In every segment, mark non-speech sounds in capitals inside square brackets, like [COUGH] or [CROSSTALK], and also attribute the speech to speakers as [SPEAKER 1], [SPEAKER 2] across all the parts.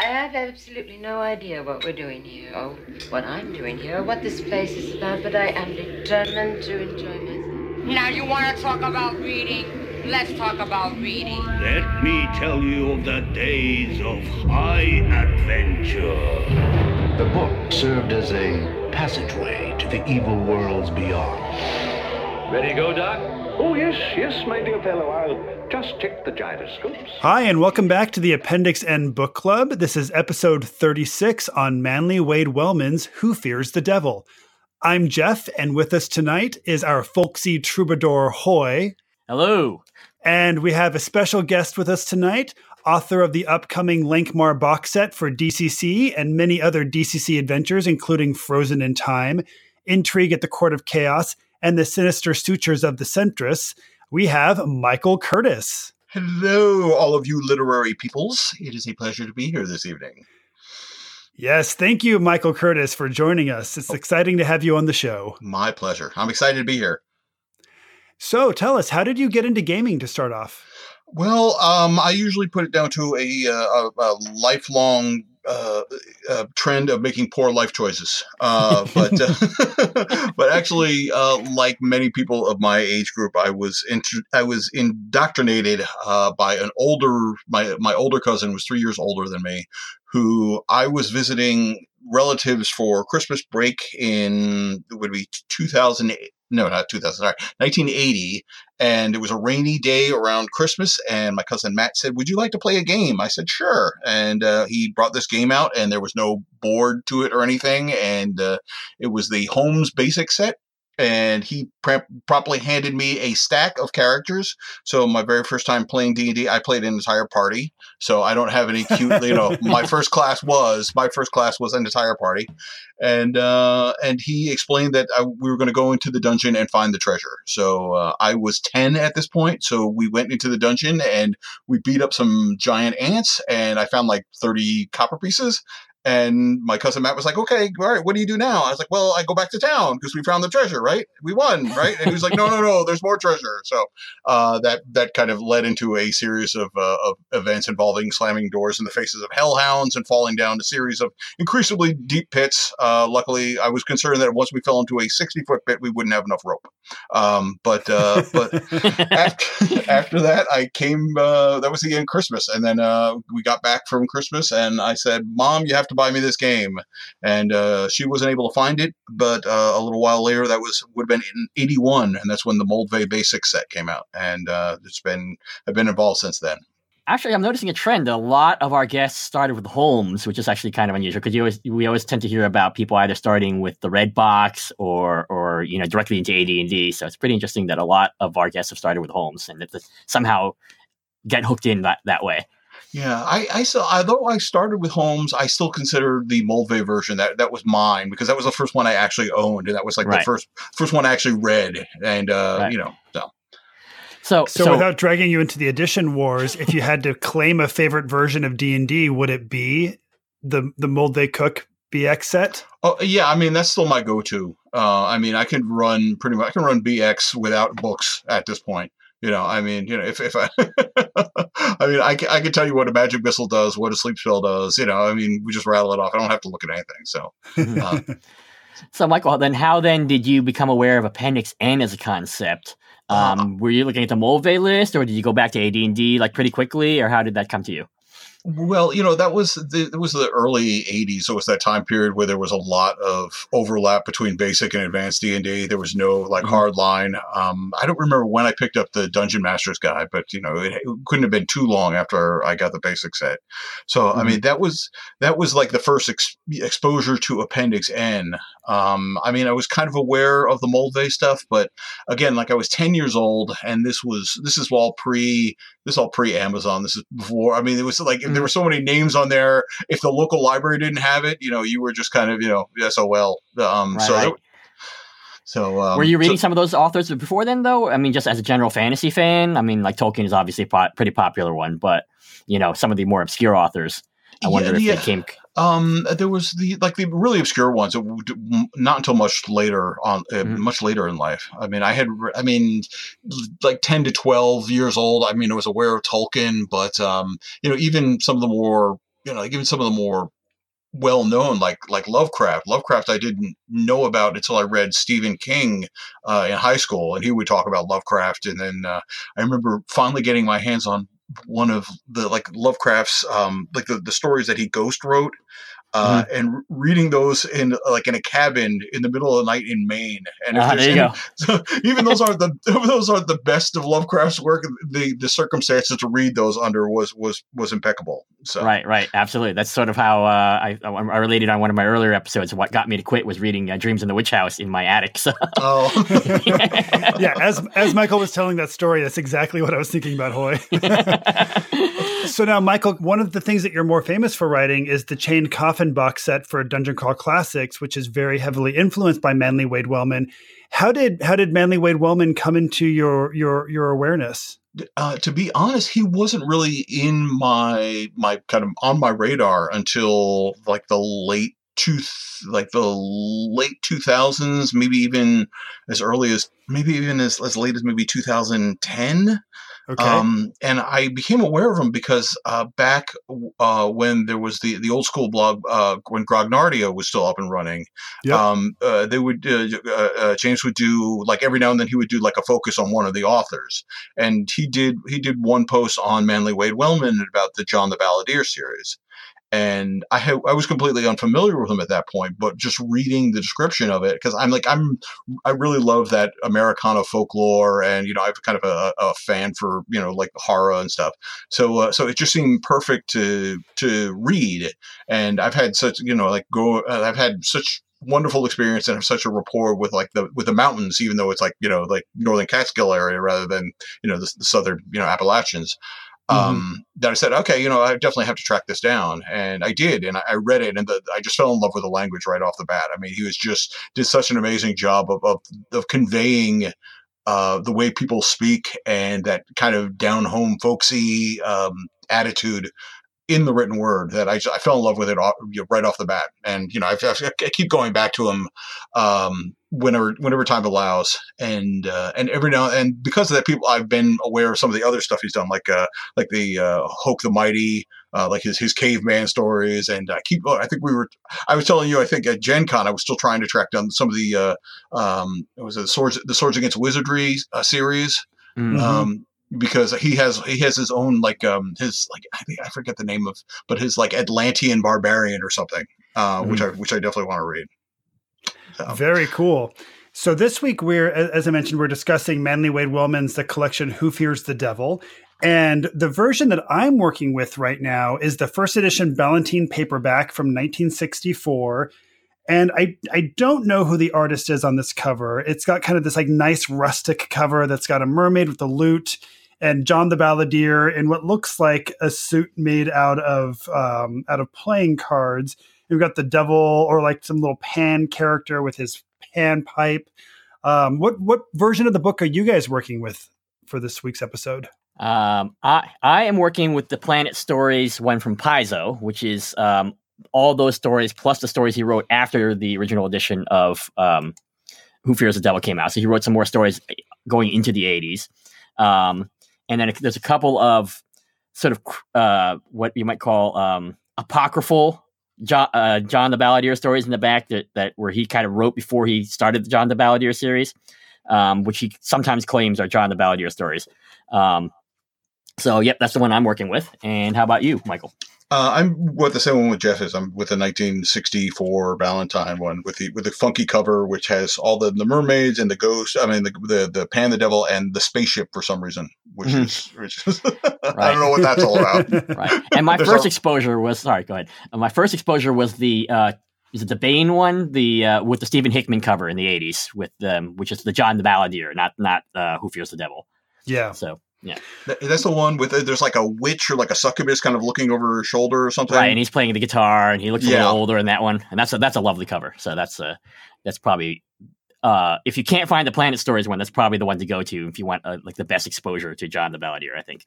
[SPEAKER 1] I have absolutely no idea what we're doing here, or what I'm doing here, or what this place is about, but I am determined to enjoy myself.
[SPEAKER 2] Now you want to talk about reading? Let's talk about reading.
[SPEAKER 3] Let me tell you of the days of high adventure.
[SPEAKER 4] The book served as a passageway to the evil worlds beyond.
[SPEAKER 5] Ready to go, Doc?
[SPEAKER 6] Oh, yes, yes, my dear fellow. I'll just check the gyroscopes.
[SPEAKER 7] Hi, and welcome back to the Appendix N Book Club. This is episode 36 on Manly Wade Wellman's Who Fears the Devil. I'm Jeff, and with us tonight is our folksy troubadour Hoy.
[SPEAKER 8] Hello.
[SPEAKER 7] And we have a special guest with us tonight, author of the upcoming Lankhmar box set for DCC and many other DCC adventures, including Frozen in Time, Intrigue at the Court of Chaos, and the Sinister Sutures of the Sempstress. We have Michael Curtis.
[SPEAKER 9] Hello, all of you literary peoples. It is a pleasure to be here this evening.
[SPEAKER 7] Yes, thank you, Michael Curtis, for joining us. It's oh. exciting to have you on the show.
[SPEAKER 9] My pleasure. I'm excited to be here.
[SPEAKER 7] So, tell us, how did you get into gaming to start off?
[SPEAKER 9] Well, um, I usually put it down to a, uh, a, a lifelong uh, uh, trend of making poor life choices. Uh, but uh, [LAUGHS] but actually, uh, like many people of my age group, I was int- I was indoctrinated uh, by an older my my older cousin was three years older than me, who I was visiting relatives for Christmas break in it would be 2008 no, not 2000, sorry, 1980. And it was a rainy day around Christmas. And my cousin Matt said, Would you like to play a game? I said, Sure. And uh, he brought this game out, and there was no board to it or anything. And uh, it was the Holmes basic set and he pre- promptly handed me a stack of characters. So my very first time playing D and I played an entire party. So I don't have any cute, you know. [LAUGHS] My first class was my first class was an entire party, and uh, and he explained that I, we were going to go into the dungeon and find the treasure. So uh, I was ten at this point, so we went into the dungeon and we beat up some giant ants, and I found like thirty copper pieces, and my cousin Matt was like, okay, all right, what do you do now? I was like, well, I go back to town because we found the treasure, right? We won, right? And he was like, no, no, no, there's more treasure. So uh, that that kind of led into a series of, uh, of events involving slamming doors in the faces of hellhounds and falling down a series of increasingly deep pits. Uh, luckily, I was concerned that once we fell into a 60 foot pit, we wouldn't have enough rope. Um, but uh, but after, [LAUGHS] after that, I came, uh, that was the end of Christmas. And then uh, we got back from Christmas and I said, Mom, you have to buy me this game, and uh, she wasn't able to find it. But uh, a little while later, that was would have been in '81, and that's when the Moldvay Basics set came out, and uh, it's been I've been involved since then.
[SPEAKER 8] Actually, I'm noticing a trend. A lot of our guests started with Holmes, which is actually kind of unusual because always we always tend to hear about people either starting with the red box or or you know directly into AD and D. So it's pretty interesting that a lot of our guests have started with Holmes and that somehow get hooked in that that way.
[SPEAKER 9] Yeah, I, I still, although I started with Holmes, I still consider the Moldvay version that that was mine because that was the first one I actually owned, and that was like right. the first first one I actually read, and uh, right. you know, so.
[SPEAKER 7] So, so, so, without dragging you into the edition wars, if you had to claim a favorite version of D and D, would it be the the Moldvay Cook BX set?
[SPEAKER 9] Oh yeah, I mean that's still my go-to. Uh, I mean I can run pretty much I can run BX without books at this point. You know, I mean, you know, if, if I, [LAUGHS] I mean, I, I can tell you what a magic missile does, what a sleep spell does. You know, I mean, we just rattle it off. I don't have to look at anything. So, [LAUGHS] uh, [LAUGHS]
[SPEAKER 8] so Michael, then how then did you become aware of Appendix N as a concept? Uh, um, uh, were you looking at the Moldvay list, or did you go back to AD and D like pretty quickly, or how did that come to you?
[SPEAKER 9] Well, you know, that was the it was the early '80s, so it was that time period where there was a lot of overlap between basic and advanced D and D. There was no like mm-hmm. hard line. Um, I don't remember when I picked up the Dungeon Masters guide, but you know, it, it, couldn't have been too long after I got the basic set. So, mm-hmm. I mean, that was that was like the first ex- exposure to Appendix N. Um, I mean, I was kind of aware of the Moldvay stuff, but again, like I was 10 years old, and this was this is all pre this all pre Amazon. This is before. I mean, it was like mm-hmm. there were so many names on there. If the local library didn't have it, you know, you were just kind of you know SOL. Um, right, so. Right. so um,
[SPEAKER 8] were you reading
[SPEAKER 9] so,
[SPEAKER 8] some of those authors before then, though? I mean, just as a general fantasy fan. I mean, like Tolkien is obviously a po- pretty popular one, but you know, some of the more obscure authors. I wonder yeah, if they came
[SPEAKER 9] um, there was the like the really obscure ones. Not until much later on, uh, mm-hmm. much later in life. I mean, I had, I mean, like ten to twelve years old. I mean, I was aware of Tolkien, but um, you know, even some of the more you know, like even some of the more well known like like Lovecraft. Lovecraft I didn't know about until I read Stephen King uh, in high school, and he would talk about Lovecraft. And then uh, I remember finally getting my hands on one of the like Lovecraft's um, like the, the stories that he ghost wrote uh, mm-hmm. and reading those in like in a cabin in the middle of the night in Maine. And
[SPEAKER 8] uh, there you any, go. [LAUGHS]
[SPEAKER 9] So even those are the [LAUGHS] [LAUGHS] those are the best of Lovecraft's work. The the circumstances to read those under was was was impeccable. So
[SPEAKER 8] right, right, absolutely. That's sort of how uh, I I related on one of my earlier episodes. What got me to quit was reading uh, Dreams in the Witch House in my attic. So.
[SPEAKER 9] Oh,
[SPEAKER 7] yeah. As as Michael was telling that story, that's exactly what I was thinking about Hoy. so now, Michael, one of the things that you're more famous for writing is the Chained Coffin box set for Dungeon Crawl Classics, which is very heavily influenced by Manly Wade Wellman. How did how did Manly Wade Wellman come into your your your awareness?
[SPEAKER 9] Uh, to be honest, he wasn't really in my my kind of on my radar until like the late two like the late 2000s maybe even as early as maybe even as, as late as maybe 2010
[SPEAKER 7] Okay.
[SPEAKER 9] Um, and I became aware of them because uh, back uh, when there was the, the old school blog, uh, when Grognardia was still up and running, yep. um, uh, they would uh, uh, James would do like every now and then he would do like a focus on one of the authors, and he did he did one post on Manly Wade Wellman about the John the Balladeer series, and I had I was completely unfamiliar with him at that point, but just reading the description of it because I'm like I'm I really love that Americana folklore, and you know I'm kind of a, a fan for you know like horror and stuff. So uh, so it just seemed perfect to to read, and I've had such you know like go uh, I've had such wonderful experience and have such a rapport with like the with the mountains, even though it's like you know like northern Catskill area rather than you know the, the southern you know Appalachians. Mm-hmm. um, that I said, okay, you know, I definitely have to track this down, and I did, and I, I read it, and the, I just fell in love with the language right off the bat. I mean, he was just did such an amazing job of of, of conveying uh, the way people speak and that kind of down home folksy um, attitude in the written word that I, I fell in love with it off, you know, right off the bat. And, you know, I, I, keep going back to him um, whenever whenever time allows. And uh, and every now and because of that, people I've been aware of some of the other stuff he's done, like uh, like the uh, Hok the Mighty, uh, like his his caveman stories. And I keep I think we were I was telling you I think at Gen Con I was still trying to track down some of the uh, um, it was the swords the Swords Against Wizardry uh, series. Mm-hmm. Um, because he has he has his own like um his like I think I forget the name of but his like Atlantean barbarian or something uh, mm-hmm. which I which I definitely want to read.
[SPEAKER 7] So. Very cool. So this week we're as I mentioned we're discussing Manly Wade Wellman's the collection Who Fears the Devil and the version that I'm working with right now is the first edition Ballantine paperback from 1964 and I I don't know who the artist is on this cover. It's got kind of this like nice rustic cover that's got a mermaid with a lute and John the Balladeer in what looks like a suit made out of um, out of playing cards. We've got the devil or like some little pan character with his pan pipe. Um, what what version of the book are you guys working with for this week's episode?
[SPEAKER 8] Um, I I am working with the Planet Stories one from Paizo, which is um, all those stories plus the stories he wrote after the original edition of um, Who Fears the Devil came out. So he wrote some more stories going into the 80s. Um, and then there's a couple of sort of uh, what you might call um, apocryphal John, uh, John the Balladeer stories in the back that, that where he kind of wrote before he started the John the Balladeer series, um, which he sometimes claims are John the Balladeer stories. Um, so, yep, that's the one I'm working with. And how about you, Michael?
[SPEAKER 9] Uh, I'm what the same one with Jeff is. I'm with the 1964 Ballantine one with the with the funky cover, which has all the, the mermaids and the ghost. I mean, the, the the Pan the Devil and the spaceship for some reason, which mm-hmm. is which is [LAUGHS] I don't know what that's all about. [LAUGHS]
[SPEAKER 8] right. And my [LAUGHS] first exposure was sorry. Go ahead. Uh, my first exposure was the uh, is it the Baen one, the uh, with the Stephen Hickman cover in the 80s with um, which is the John the Balladeer, not not uh, Who Fears the Devil.
[SPEAKER 7] Yeah.
[SPEAKER 8] So yeah,
[SPEAKER 9] that's the one with there's like a witch or like a succubus kind of looking over her shoulder or something.
[SPEAKER 8] Right, and he's playing the guitar, and he looks a yeah. little older in that one, and that's a that's a lovely cover. So that's a that's probably uh, if you can't find the Planet Stories one, that's probably the one to go to if you want uh, like the best exposure to John the Balladeer. I think.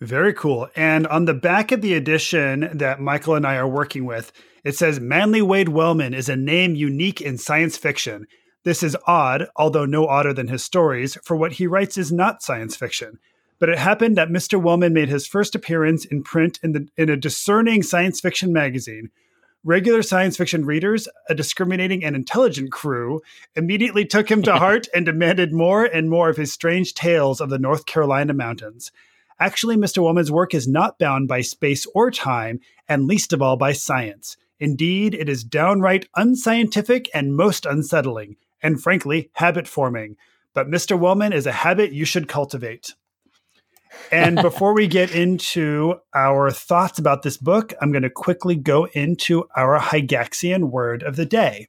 [SPEAKER 7] Very cool. And on the back of the edition that Michael and I are working with, it says Manly Wade Wellman is a name unique in science fiction. This is odd, although no odder than his stories, for what he writes is not science fiction. but it happened that Mr. Wellman made his first appearance in print in, the, in a discerning science fiction magazine. Regular science fiction readers, a discriminating and intelligent crew, immediately took him to [LAUGHS] heart and demanded more and more of his strange tales of the North Carolina mountains. Actually, Mr. Wellman's work is not bound by space or time, and least of all by science. Indeed, it is downright unscientific and most unsettling, and frankly, habit forming. But Mr. Wellman is a habit you should cultivate. And [LAUGHS] before we get into our thoughts about this book, I'm going to quickly go into our Gygaxian word of the day.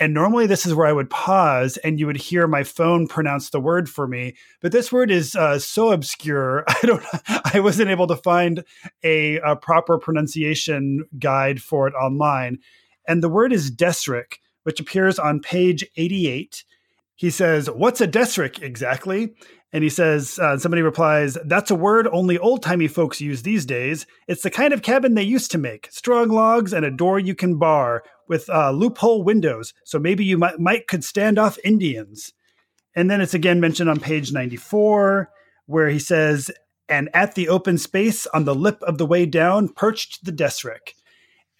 [SPEAKER 7] And normally, this is where I would pause and you would hear my phone pronounce the word for me. But this word is uh, so obscure, [LAUGHS] I don't, [LAUGHS] I wasn't able to find a, a, proper pronunciation guide for it online. And the word is desrick, which appears on page 88. He says, "What's a desrick exactly?" And he says, uh, somebody replies, That's a word only old timey folks use these days. It's the kind of cabin they used to make strong logs and a door you can bar with uh, loophole windows. So maybe you might, might could stand off Indians. And then it's again mentioned on page 94, where he says, And at the open space on the lip of the way down perched the desrick.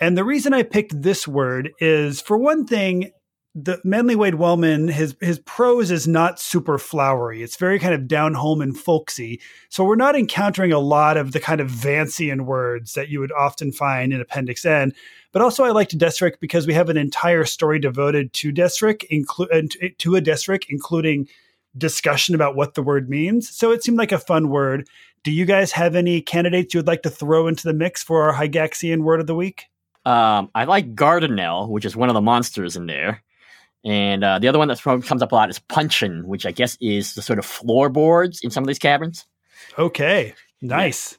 [SPEAKER 7] And the reason I picked this word is, for one thing, the Manly Wade Wellman, his his prose is not super flowery. It's very kind of down home and folksy. So we're not encountering a lot of the kind of Vancian words that you would often find in Appendix N. But also, I liked Desrick because we have an entire story devoted to Desrick, inclu- to a Desrick, including discussion about what the word means. So it seemed like a fun word. Do you guys have any candidates you would like to throw into the mix for our Gygaxian word of the week?
[SPEAKER 8] Um, I like Gardenelle, which is one of the monsters in there. And uh, the other one that comes up a lot is puncheon, which I guess is the sort of floorboards in some of these caverns.
[SPEAKER 7] Okay, nice. Yeah.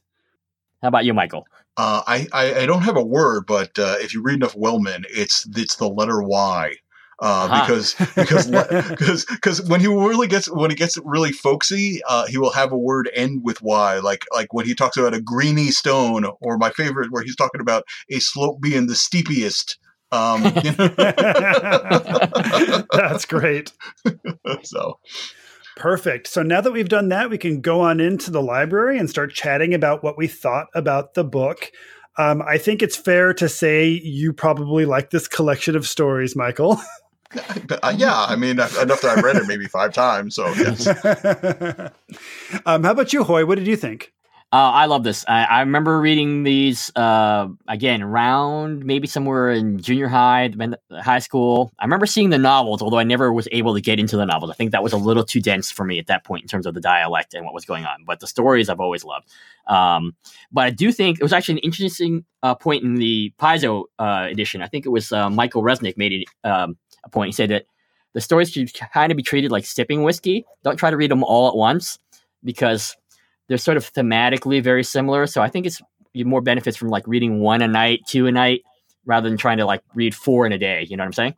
[SPEAKER 8] How about you, Michael?
[SPEAKER 9] Uh, I, I, I don't have a word, but uh, if you read enough Wellman, it's it's the letter Y. Uh, uh-huh. because because because [LAUGHS] because when he really gets when he gets really folksy, uh, he will have a word end with Y, like like when he talks about a greeny stone, or my favorite where he's talking about a slope being the steepiest. Um, [LAUGHS] you know? [LAUGHS]
[SPEAKER 7] That's great.
[SPEAKER 9] so
[SPEAKER 7] Perfect. So now that we've done that, we can go on into the library and start chatting about what we thought about the book. Um, I think it's fair to say you probably like this collection of stories, Michael.
[SPEAKER 9] Uh, yeah, I mean, enough that I've read it maybe five times. So, yes. [LAUGHS]
[SPEAKER 7] um, how about you, Hoy? What did you think?
[SPEAKER 8] Uh, I love this. I, I remember reading these uh, again around maybe somewhere in junior high, high school. I remember seeing the novels, although I never was able to get into the novels. I think that was a little too dense for me at that point in terms of the dialect and what was going on. But the stories I've always loved. Um, but I do think it was actually an interesting uh, point in the Paizo uh, edition. I think it was uh, Michael Resnick made it, um, a point. He said that the stories should kind of be treated like sipping whiskey. Don't try to read them all at once because they're sort of thematically very similar. So I think it's more benefits from like reading one a night, two a night, rather than trying to like read four in a day. You know what I'm saying?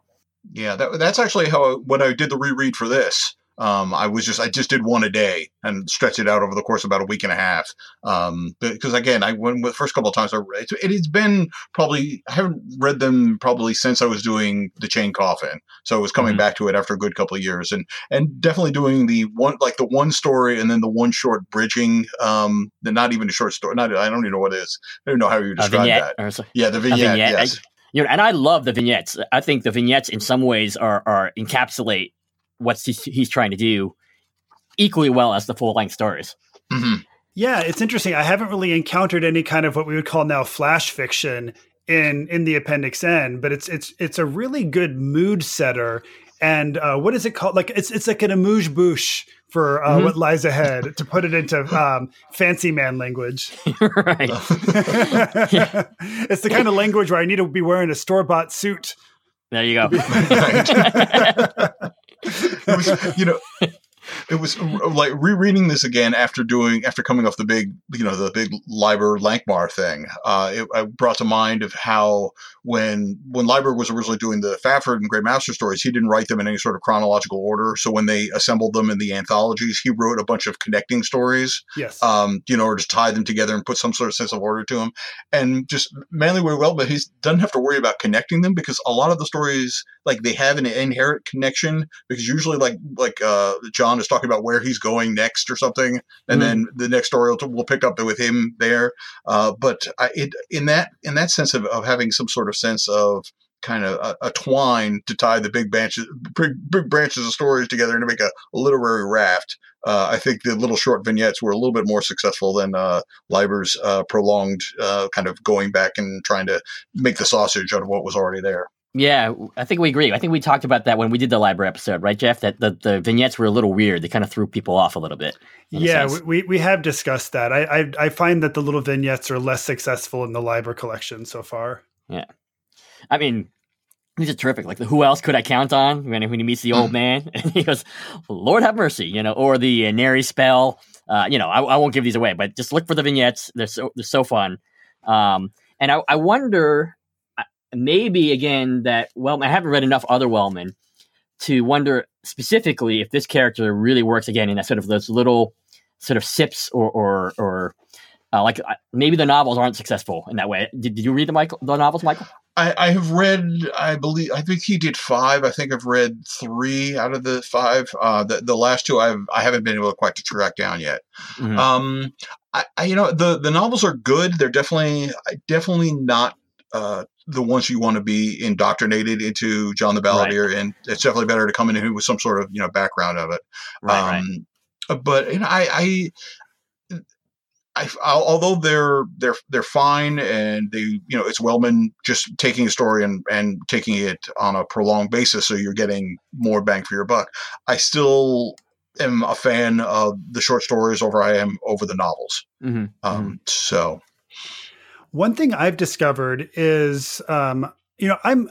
[SPEAKER 9] Yeah, that, that's actually how I, when I did the reread for this. Um, I was just I just did one a day and stretched it out over the course of about a week and a half. Um, because again, I went the first couple of times I read it, has been probably I haven't read them probably since I was doing the Chain Coffin, so I was coming mm-hmm. back to it after a good couple of years, and and definitely doing the one like the one story and then the one short bridging. Um, the not even a short story. Not I don't even know what it is. I don't know how you describe that. yeah, the vignette. vignette. Yes. I,
[SPEAKER 8] you know, and I love the vignettes. I think the vignettes in some ways are are encapsulate what he's trying to do equally well as the full length stories.
[SPEAKER 9] Mm-hmm.
[SPEAKER 7] Yeah, it's interesting. I haven't really encountered any kind of what we would call now flash fiction in in the Appendix N, but it's it's it's a really good mood setter. And uh, what is it called? Like it's it's like an amuse bouche for uh, mm-hmm. what lies ahead to put it into um, fancy man language. [LAUGHS]
[SPEAKER 8] right. [LAUGHS]
[SPEAKER 7] it's the kind of language where I need to be wearing a store bought suit.
[SPEAKER 8] There you go [LAUGHS] [LAUGHS]
[SPEAKER 9] it was, you know, it was uh, uh, like rereading this again after doing after coming off the big you know the big Leiber Lankhmar thing. Uh, it, I brought to mind of how when when Leiber was originally doing the Fafhrd and Gray Mouser stories, he didn't write them in any sort of chronological order. So when they assembled them in the anthologies, he wrote a bunch of connecting stories.
[SPEAKER 7] Yes.
[SPEAKER 9] Um, you know, or just tie them together and put some sort of sense of order to them, and just Manly way well, but he doesn't have to worry about connecting them because a lot of the stories like they have an inherent connection because usually like like uh, John is talking about where he's going next or something, and
[SPEAKER 8] Mhm.
[SPEAKER 9] then the next story will, will pick up with him there. Uh, but I, it in that in that sense of, of having some sort of sense of kind of a, a twine to tie the big branches big, big branches of stories together and to make a, literary raft. Uh, I think the little short vignettes were a little bit more successful than uh, Leiber's uh, prolonged uh, kind of going back and trying to make the sausage out of what was already there.
[SPEAKER 8] Yeah, I think we agree. I think we talked about that when we did the library episode, right, Jeff? That the, the vignettes were a little weird. They kind of threw people off a little bit.
[SPEAKER 7] Yeah, we, we have discussed that. I, I I find that the little vignettes are less successful in the Leiber collection so far.
[SPEAKER 8] I mean, he's are terrific. Like, who else could I count on when, when he meets the old man? [LAUGHS] And he goes, Lord have mercy, you know, or the uh, Nary spell. Uh, you know, I, I won't give these away, but just look for the vignettes. They're so they're so fun. Um, and I, I wonder, maybe again that well, I haven't read enough other Wellman to wonder specifically if this character really works again in that sort of those little sort of sips or or or uh, like maybe the novels aren't successful in that way. Did, did you read the Michael the novels, Michael?
[SPEAKER 9] I, I have read, I believe, I think he did five. I think I've read three out of the five. Uh, the, the last two I've, I haven't been able to quite to track down yet.
[SPEAKER 8] Mhm.
[SPEAKER 9] Um, I, I, you know, the, the novels are good. They're definitely, definitely not, uh, the ones you want to be indoctrinated into John the Balladeer, and it's definitely better to come in with some sort of you know background of it.
[SPEAKER 8] right, right.
[SPEAKER 9] Um, But you know, I, I, I, although they're they're they're fine, and they you know it's Wellman just taking a story and and taking it on a prolonged basis, so you're getting more bang for your buck. I still am a fan of the short stories over I am over the novels.
[SPEAKER 8] hmm
[SPEAKER 9] Um, So
[SPEAKER 7] One thing I've discovered is, um, you know, I'm.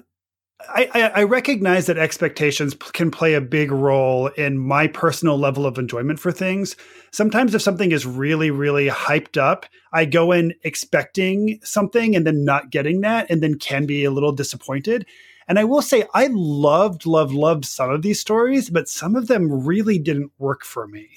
[SPEAKER 7] I, I recognize that expectations can play a big role in my personal level of enjoyment for things. Sometimes, if something is really, really hyped up, I go in expecting something and then not getting that, and then can be a little disappointed. And I will say, I loved, loved, loved some of these stories, but some of them really didn't work for me.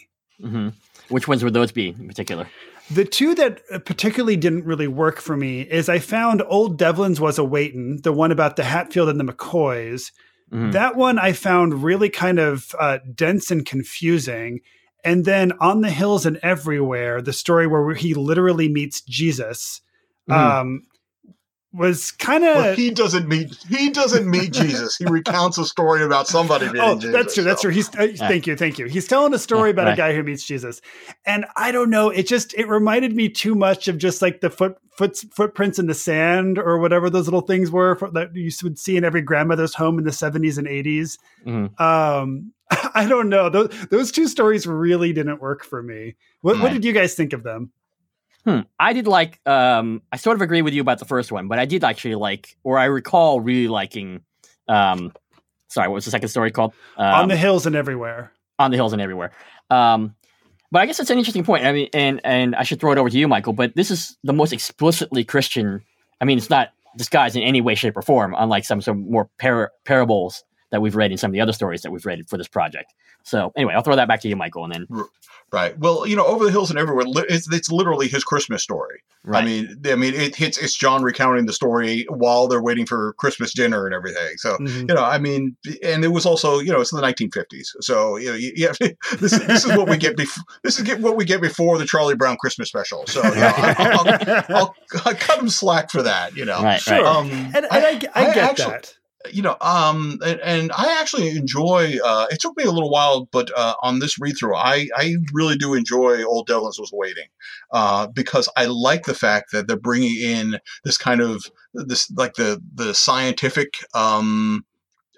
[SPEAKER 8] hmm Which ones would those be in particular?
[SPEAKER 7] The two that particularly didn't really work for me is I found Old Devlin's was a waitin', the one about the Hatfield and the McCoys.
[SPEAKER 8] Mhm.
[SPEAKER 7] That one I found really kind of uh, dense and confusing. And then On the Hills and Everywhere, the story where he literally meets Jesus,
[SPEAKER 8] Mhm.
[SPEAKER 7] um, was kind of.
[SPEAKER 9] well, he doesn't meet he doesn't meet [LAUGHS] Jesus. He recounts a story about somebody meeting
[SPEAKER 7] Oh,
[SPEAKER 9] Jesus.
[SPEAKER 7] that's true. That's
[SPEAKER 9] so.
[SPEAKER 7] true. He's uh, thank you, thank you. He's telling a story about
[SPEAKER 8] right.
[SPEAKER 7] a guy who meets Jesus, and I don't know. It just it reminded me too much of just like the foot, foot footprints in the sand or whatever those little things were for, that you would see in every grandmother's home in the seventies and 80s
[SPEAKER 8] Mhm.
[SPEAKER 7] Um, [LAUGHS] I don't know. Those those two stories really didn't work for me. What, what did you guys think of them?
[SPEAKER 8] Hmm. I did like. Um, I sort of agree with you about the first one, but I did actually like, or I recall really liking. Um, sorry, what was the second story called? Um,
[SPEAKER 7] On the hills and everywhere.
[SPEAKER 8] on the hills and everywhere. Um, but I guess it's an interesting point. I mean, and and I should throw it over to you, Michael. But this is the most explicitly Christian. I mean, it's not disguised in any way, shape, or form, unlike some some more par- parables that we've read in some of the other stories that we've read for this project. So anyway, I'll throw that back to you, Michael, and then
[SPEAKER 9] Right. Well, you know, over the hills and everywhere, it's, it's literally his Christmas story.
[SPEAKER 8] right.
[SPEAKER 9] I mean, I mean, it hits. It's John recounting the story while they're waiting for Christmas dinner and everything. So,
[SPEAKER 7] Mhm.
[SPEAKER 9] you know, I mean, and it was also, you know, it's the 1950s. So, you know, you, you have, this, this is what we get before. This is get what we get before the Charlie Brown Christmas special. So, you know, I'll, I'll, I'll, I'll cut him slack for that. You know.
[SPEAKER 8] right,
[SPEAKER 7] Sure.
[SPEAKER 8] right.
[SPEAKER 9] Um,
[SPEAKER 7] and, and I, I,
[SPEAKER 9] I
[SPEAKER 7] get
[SPEAKER 9] actually-
[SPEAKER 7] that.
[SPEAKER 9] You know, um, and, and I actually enjoy. Uh, it took me a little while, but uh, on this read through, I I really do enjoy Old Devlins was waiting, uh, because I like the fact that they're bringing in this kind of this like the the scientific. Um,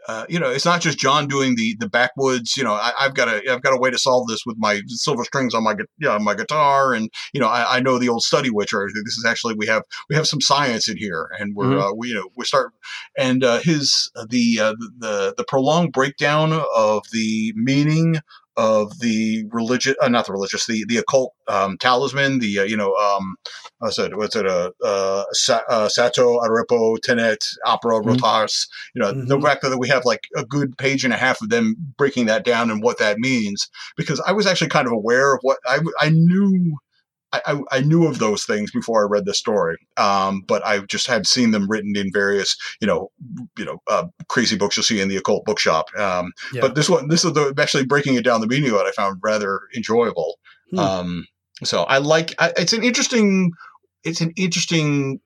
[SPEAKER 9] uh, you know, it's not just John doing the the backwoods. You know, I, I've got a I've got a way to solve this with my silver strings on my gu- you know, my guitar, and you know, I, I know the old study witch or. This is actually we have we have some science in here, and we're
[SPEAKER 8] Mhm.
[SPEAKER 9] uh, we you know we start and uh, his the uh, the the prolonged breakdown of the meaning of the religious uh, not the religious the the occult um, talisman the uh, you know um what's it what's it uh, uh, Sa- uh sator arepo tenet opera
[SPEAKER 8] Mhm.
[SPEAKER 9] rotas you know the
[SPEAKER 7] Mhm.
[SPEAKER 9] fact that we have like a good page and a half of them breaking that down and what that means because I was actually kind of aware of what I I knew I, I, knew of those things before I read the story, um, but I just had seen them written in various, you know, you know, uh, crazy books you'll see in the occult bookshop. Um,
[SPEAKER 7] Yeah.
[SPEAKER 9] But this one, this is the actually breaking it down, the meaning of it, I found rather enjoyable.
[SPEAKER 7] Hmm.
[SPEAKER 9] Um, so I like. I, it's an interesting. It's an interesting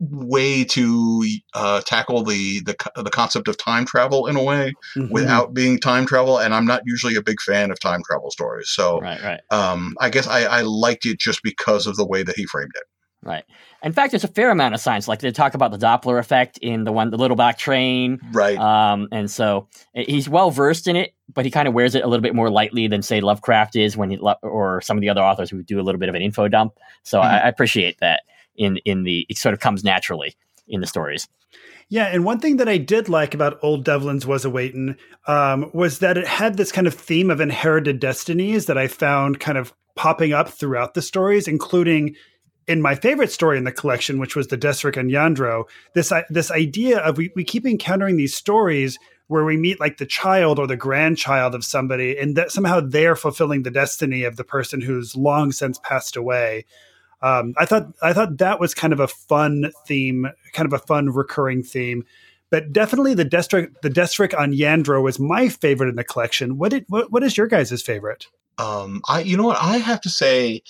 [SPEAKER 9] way to uh, tackle the, the the concept of time travel in a way
[SPEAKER 7] Mhm.
[SPEAKER 9] without being time travel. And I'm not usually a big fan of time travel stories, so
[SPEAKER 8] Right, right,
[SPEAKER 9] um, I guess I, I liked it just because of the way that he framed it.
[SPEAKER 8] right. In fact, there's a fair amount of science. Like they talk about the Doppler effect in the one, the Little Black Train.
[SPEAKER 9] Right.
[SPEAKER 8] Um, and so he's well versed in it, but he kind of wears it a little bit more lightly than say Lovecraft is when he or some of the other authors who do a little bit of an info dump. So I, I appreciate that in in the it sort of comes naturally in the stories.
[SPEAKER 7] Yeah, and one thing that I did like about Old Devlin's Was Awaitin' um, was that it had this kind of theme of inherited destinies that I found kind of popping up throughout the stories, including in my favorite story in the collection, which was the Desrick and Yandro. This this idea of we, we keep encountering these stories where we meet like the child or the grandchild of somebody, and that somehow they're fulfilling the destiny of the person who's long since passed away. Um, I thought I thought that was kind of a fun theme, kind of a fun recurring theme. But definitely the Desrick the Desrick on Yandro was my favorite in the collection. What did what, what is your guys' favorite?
[SPEAKER 9] Um, I, you know what, I have to say,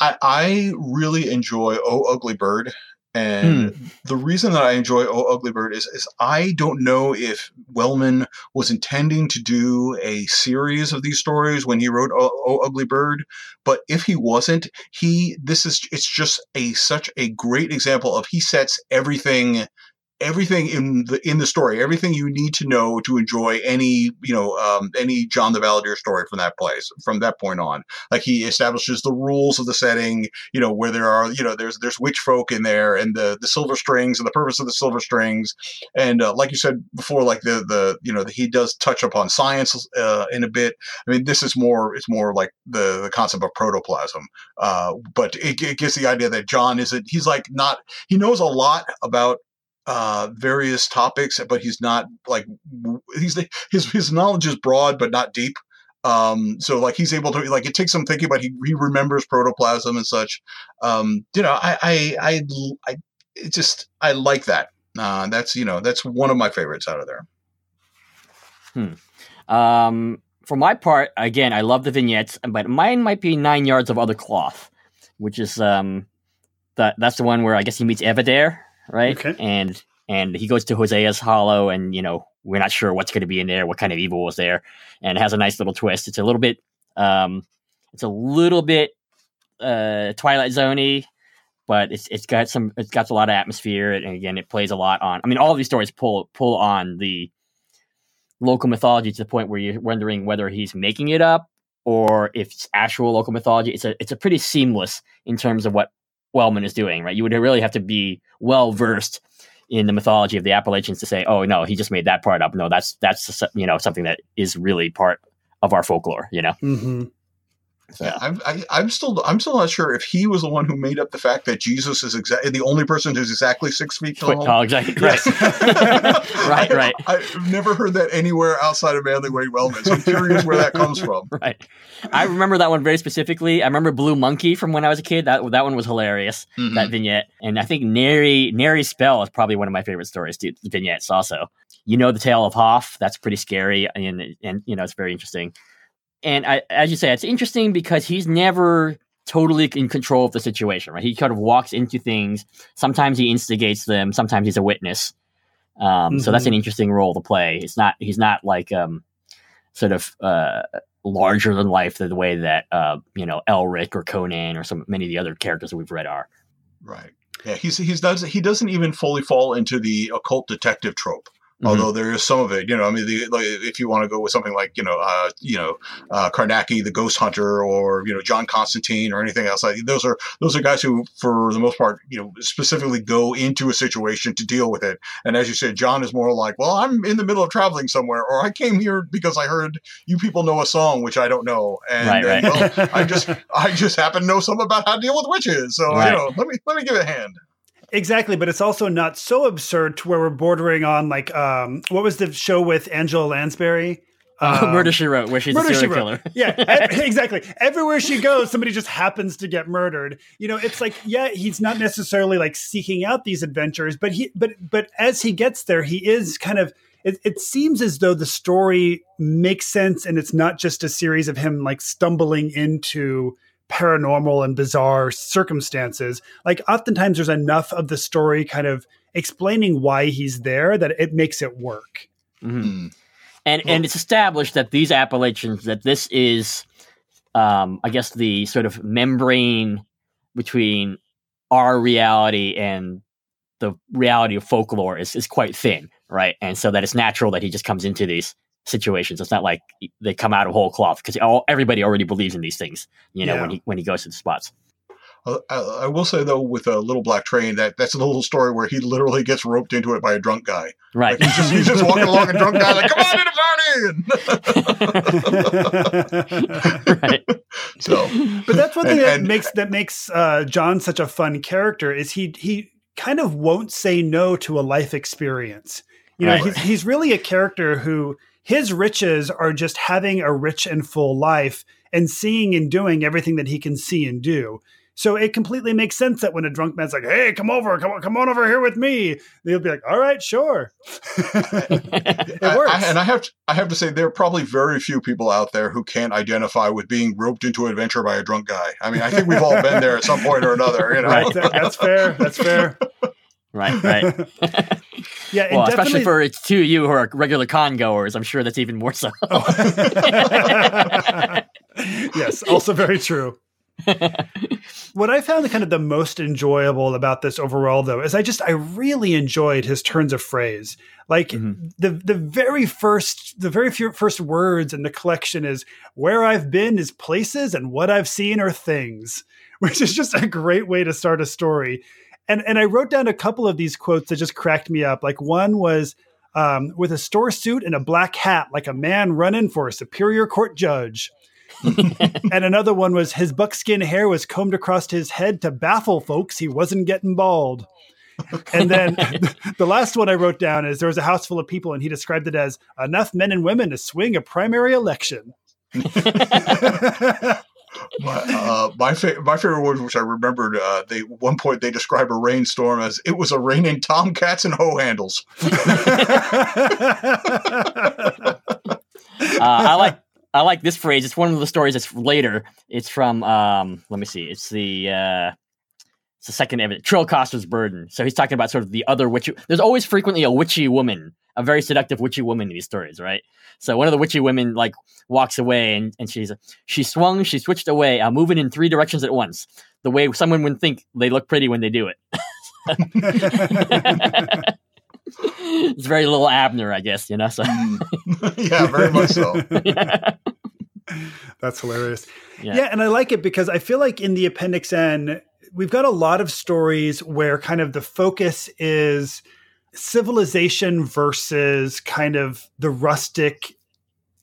[SPEAKER 9] I, I really enjoy Oh Ugly Bird, and hmm. the reason that I enjoy Oh Ugly Bird is, is I don't know if Wellman was intending to do a series of these stories when he wrote Oh, oh Ugly Bird, but if he wasn't, he this is it's just a such a great example of he sets everything everything in the in the story, everything you need to know to enjoy any you know um, any John the Balladeer story from that place from that point on. Like he establishes the rules of the setting, you know where there are you know there's there's witch folk in there and the the silver strings and the purpose of the silver strings, and uh, like you said before, like the the you know he does touch upon science uh, in a bit. I mean this is more it's more like the the concept of protoplasm, uh, but it, it gives the idea that John isn't he's like not he knows a lot about uh various topics but he's not like he's his his knowledge is broad but not deep. Um so like he's able to like it takes some thinking but he, he remembers protoplasm and such. Um you know i i i, I just i like that. Uh that's you know that's one of my favorites out of there.
[SPEAKER 8] Um, for my part, again, I love the vignettes, but mine might be Nine Yards of Other Cloth, which is um, that that's the one where I guess he meets Evadare, right?
[SPEAKER 7] Okay.
[SPEAKER 8] And and he goes to Hosea's Hollow, and you know we're not sure what's going to be in there, what kind of evil was there, and it has a nice little twist. It's a little bit, um, it's a little bit uh, Twilight Zoney, but it's it's got some, it's got a lot of atmosphere, and again, it plays a lot on. I mean, all of these stories pull pull on the local mythology to the point where you're wondering whether he's making it up or if it's actual local mythology. It's a it's a pretty seamless in terms of what Wellman is doing, right? You would really have to be well versed in the mythology of the Appalachians to say, "Oh no, he just made that part up." No, that's that's you know something that is really part of our folklore. You know,
[SPEAKER 7] Mm-hmm.
[SPEAKER 8] So,
[SPEAKER 9] Yeah, I'm, I, I'm still, I'm still not sure if he was the one who made up the fact that Jesus is exactly the only person who's exactly six feet
[SPEAKER 8] Quick
[SPEAKER 9] tall.
[SPEAKER 8] exactly correct. right, [LAUGHS] right,
[SPEAKER 9] I, have never heard that anywhere outside of Manly Wade Wellman's. I'm curious where that comes from. [LAUGHS]
[SPEAKER 8] right. I remember that one very specifically. I remember Blue Monkey from when I was a kid. That that one was hilarious.
[SPEAKER 9] Mhm.
[SPEAKER 8] that vignette. And I think Nary Nary Spell is probably one of my favorite stories, too, vignettes also. You know the tale of Hoff, that's pretty scary and and you know it's very interesting. And I, as you say, it's interesting because he's never totally in control of the situation, right? He kind of walks into things. Sometimes he instigates them. Sometimes he's a witness. Um, So that's an interesting role to play. It's not he's not like um, sort of uh, larger than life the way that uh, you know Elric or Conan or some many of the other characters that we've read are.
[SPEAKER 9] Right. Yeah, he's he's does he doesn't even fully fall into the occult detective trope.
[SPEAKER 8] Mhm.
[SPEAKER 9] Although there is some of it, you know. I mean, the, like, if you want to go with something like, you know, uh, you know, uh, Carnacki, the Ghost Hunter, or you know, John Constantine, or anything else, like those are those are guys who, for the most part, you know, specifically go into a situation to deal with it. And as you said, John is more like, well, I'm in the middle of traveling somewhere, or I came here because I heard you people know a song which I don't know, and
[SPEAKER 8] Right, right.
[SPEAKER 9] well, I just [LAUGHS] I just happen to know something about how to deal with witches, so
[SPEAKER 8] Right.
[SPEAKER 9] you know, let me let me give it a hand.
[SPEAKER 7] Exactly, but it's also not so absurd to where we're bordering on like um, what was the show with Angela Lansbury? [LAUGHS] Um,
[SPEAKER 8] Murder She Wrote, where she's
[SPEAKER 7] Murder,
[SPEAKER 8] a serial killer.
[SPEAKER 7] yeah, [LAUGHS] exactly. Everywhere she goes, somebody just happens to get murdered. You know, it's like, yeah, he's not necessarily like seeking out these adventures, but he, but, but as he gets there, he is kind of. It, it seems as though the story makes sense, and it's not just a series of him like stumbling into paranormal and bizarre circumstances. Like, oftentimes, there's enough of the story kind of explaining why he's there that it makes it work.
[SPEAKER 8] Mhm.
[SPEAKER 9] Mm.
[SPEAKER 8] and and it's established that these Appalachians that this is, um, I guess the sort of membrane between our reality and the reality of folklore is is quite thin, right? And so that it's natural that he just comes into these situations. It's not like they come out of whole cloth because all everybody already believes in these things, you know, when he when he goes to the spots.
[SPEAKER 9] Uh, I, I will say though, with a little black train, that that's a little story where he literally gets roped into it by a drunk guy.
[SPEAKER 8] Right.
[SPEAKER 9] Like he's just he's just walking along, and drunk guy like, "Come on to the party!" [LAUGHS] [LAUGHS]
[SPEAKER 8] right.
[SPEAKER 9] so
[SPEAKER 7] But that's one thing
[SPEAKER 9] And-
[SPEAKER 7] that
[SPEAKER 9] and-
[SPEAKER 7] makes that makes uh, John such a fun character is he he kind of won't say no to a life experience. You know,
[SPEAKER 8] Right.
[SPEAKER 7] he's he's really a character who his riches are just having a rich and full life and seeing and doing everything that he can see and do. So it completely makes sense that when a drunk man's like, "Hey, come over, come on, come on over here with me," they'll be like, "All right, sure." [LAUGHS] it works.
[SPEAKER 9] I, and I have to, I have to say there are probably very few people out there who can't identify with being roped into an adventure by a drunk guy. I mean, I think we've all been there at some point or another. You know,
[SPEAKER 7] right, that's fair. That's fair. [LAUGHS]
[SPEAKER 8] Right. Right. [LAUGHS]
[SPEAKER 7] Yeah,
[SPEAKER 8] well, especially for two of you who are regular con goers, I'm sure that's even more so. [LAUGHS]
[SPEAKER 7] yes, also very true. [LAUGHS] what I found kind of the most enjoyable about this overall, though, is I just I really enjoyed his turns of phrase. Like
[SPEAKER 8] Mhm.
[SPEAKER 7] the the very first the very few first words in the collection is "Where I've been is places, and what I've seen are things," [LAUGHS] which is just a great way to start a story. And and I wrote down a couple of these quotes that just cracked me up. Like one was. Um, with a store suit and a black hat, like a man running for a superior court judge [LAUGHS] and another one was his buckskin hair was combed across his head to baffle folks he wasn't getting bald. And then [LAUGHS] [LAUGHS] the last one I wrote down is there was a house full of people, and he described it as enough men and women to swing a primary election.
[SPEAKER 9] My, uh, my, fa- my favorite word, which I remembered, uh, they one point they describe a rainstorm as it was a raining tomcats and hoe handles. [LAUGHS]
[SPEAKER 8] Uh, I like I like this phrase. It's one of the stories that's later. It's from um, let me see. It's the uh, it's the second evidence. Trill Coster's burden. So he's talking about sort of the other witchy. There's always frequently a witchy woman, a very seductive witchy woman in these stories, right? So one of the witchy women like walks away and, and she's she swung, she switched away, uh, moving in three directions at once. The way someone would think they look pretty when they do it. [LAUGHS] it's very little Abner, I guess, you know. So
[SPEAKER 9] Mm. [LAUGHS] yeah, very much so. [LAUGHS]
[SPEAKER 7] That's hilarious.
[SPEAKER 8] Yeah.
[SPEAKER 7] Yeah. and I like it because I feel like in the Appendix N, we've got a lot of stories where kind of the focus is civilization versus kind of the rustic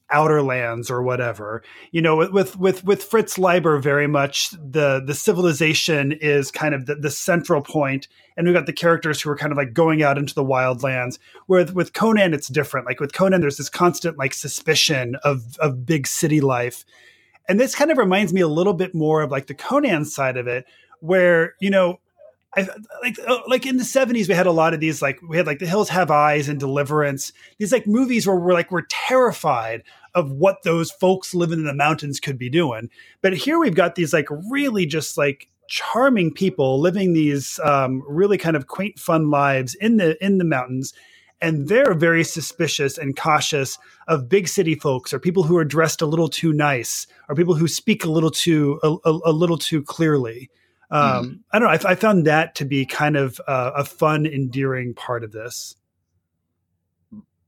[SPEAKER 7] outer lands or whatever. You know, with with with, with Fritz Leiber, very much the the civilization is kind of the, the central point, and we've got the characters who are kind of like going out into the wild lands. Where with Conan, it's different. Like with Conan, there's this constant like suspicion of of big city life. And this kind of reminds me a little bit more of like the Conan side of it, where you know, I like uh, like in the seventies we had a lot of these like we had like The Hills Have Eyes and Deliverance, these like movies where we're like we're terrified of what those folks living in the mountains could be doing. But here we've got these like really just like charming people living these um, really kind of quaint, fun lives in the in the mountains. And they're very suspicious and cautious of big city folks, or people who are dressed a little too nice, or people who speak a little too a, a, a little too clearly. Um, I don't know. I, I found that to be kind of uh, a fun, endearing part of this.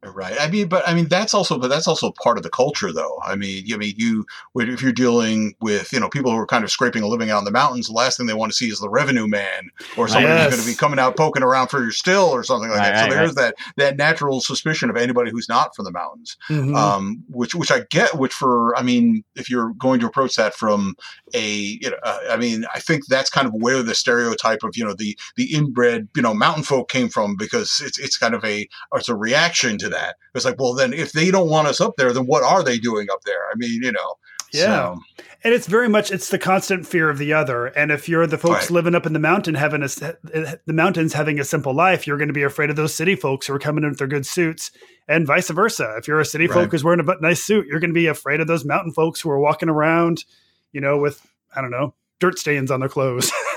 [SPEAKER 9] Right. I mean, but I mean that's also, but that's also part of the culture, though. I mean, I mean, you if you're dealing with you know people who are kind of scraping a living out in the mountains, the last thing they want to see is the revenue man or somebody
[SPEAKER 7] Yes.
[SPEAKER 9] who's going to be coming out poking around for your still or something like
[SPEAKER 8] Right,
[SPEAKER 9] that.
[SPEAKER 8] right,
[SPEAKER 9] so there's that that natural suspicion of anybody who's not from the mountains,
[SPEAKER 7] Mhm.
[SPEAKER 9] um, which which I get. Which for I mean, if you're going to approach that from a you know, uh, I mean, I think that's kind of where the stereotype of you know the the inbred you know mountain folk came from because it's it's kind of a it's a reaction to to that. It's like, well, then if they don't want us up there, then what are they doing up there? I mean, you know.
[SPEAKER 7] Yeah.
[SPEAKER 9] So,
[SPEAKER 7] And it's very much it's the constant fear of the other. And if you're the folks
[SPEAKER 9] Right.
[SPEAKER 7] living up in the mountain having a, eh, the mountains having a simple life, you're going to be afraid of those city folks who are coming in with their good suits, and vice versa. If you're a city folk who's wearing a nice suit, you're going to be afraid of those mountain folks who are walking around, you know, with I don't know dirt stains on their clothes. [LAUGHS]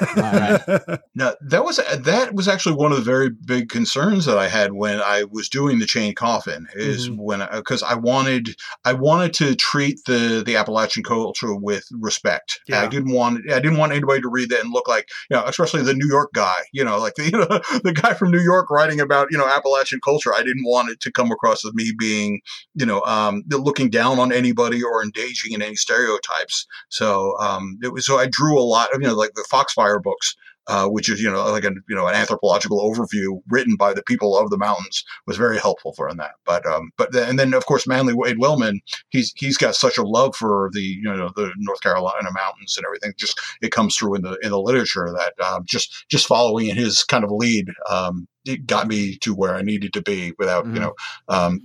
[SPEAKER 9] Now that was that was actually one of the very big concerns that I had when I was doing the chain coffin is
[SPEAKER 7] Mhm.
[SPEAKER 9] when because I wanted I wanted to treat the the Appalachian culture with respect.
[SPEAKER 7] Yeah.
[SPEAKER 9] I didn't want I didn't want anybody to read that and look like you know especially the New York guy you know like the [LAUGHS] you know the guy from New York writing about you know Appalachian culture. I didn't want it to come across as me being you know um, looking down on anybody or engaging in any stereotypes. So um, it was so I drew a lot of you know like the Foxfire books uh, which is you know like a you know an anthropological overview written by the people of the mountains was very helpful for in that. But um, but then, and then of course Manly Wade Wellman, he's he's got such a love for the you know the North Carolina mountains and everything. Just it comes through in the in the literature that um, just just following in his kind of lead. Um, it got me to where I needed to be without,
[SPEAKER 8] Mhm.
[SPEAKER 9] you know, um,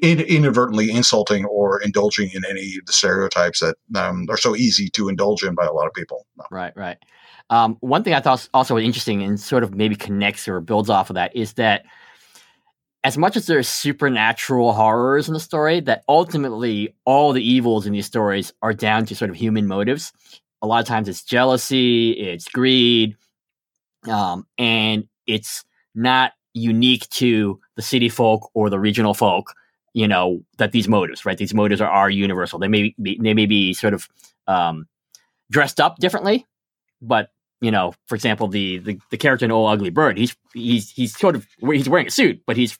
[SPEAKER 9] in, inadvertently insulting or indulging in any of the stereotypes that um, are so easy to indulge in by a lot of people.
[SPEAKER 8] Right, right. Um, one thing I thought was also interesting and sort of maybe connects or builds off of that is that as much as there's supernatural horrors in the story, that ultimately all the evils in these stories are down to sort of human motives. A lot of times it's jealousy, it's greed, um, and it's not unique to the city folk or the regional folk. You know that these motives, right? These motives are, are universal. They may be they may be sort of um, dressed up differently, but you know, for example, the the, the character in Old Ugly Bird, he's he's he's sort of he's wearing a suit, but he's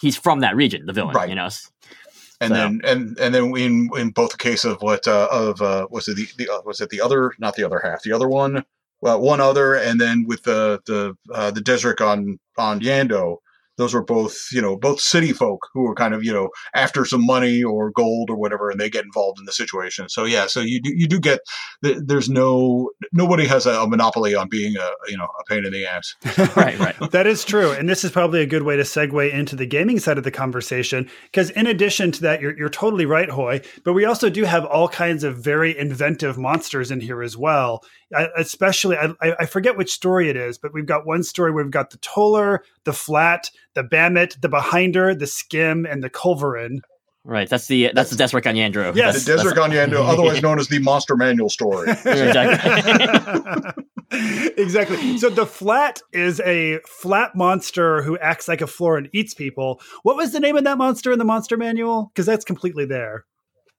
[SPEAKER 8] he's from that region, the villain,
[SPEAKER 9] Right.
[SPEAKER 8] you know.
[SPEAKER 9] and
[SPEAKER 8] So-
[SPEAKER 9] then and and then in in both the case of what uh, of uh, was it the, the uh, was it the other not the other half the other one well one other and then with the the uh, the desrick on on Yandro those were both you know both city folk who were kind of you know after some money or gold or whatever and they get involved in the situation so yeah so you do you do get there's no nobody has a, a monopoly on being a you know a pain in the ass [LAUGHS]
[SPEAKER 8] right, right. [LAUGHS]
[SPEAKER 7] That is true. And this is probably a good way to segue into the gaming side of the conversation. Because in addition to that, you're, you're totally right, Hoy. But we also do have all kinds of very inventive monsters in here as well. I, especially, I, I I forget which story it is, but we've got one story where we've got the Toller, the Flat, the Bammat, the Behinder, the Skim, and the Culverin.
[SPEAKER 8] Right. That's the that's the Desrick on Yandro.
[SPEAKER 7] Yes.
[SPEAKER 9] the desrick on Yandro otherwise known as the monster manual story [LAUGHS]
[SPEAKER 8] exactly. [LAUGHS]
[SPEAKER 7] exactly. So the flat is a flat monster who acts like a floor and eats people. What was the name of that monster in the monster manual? Because that's completely there.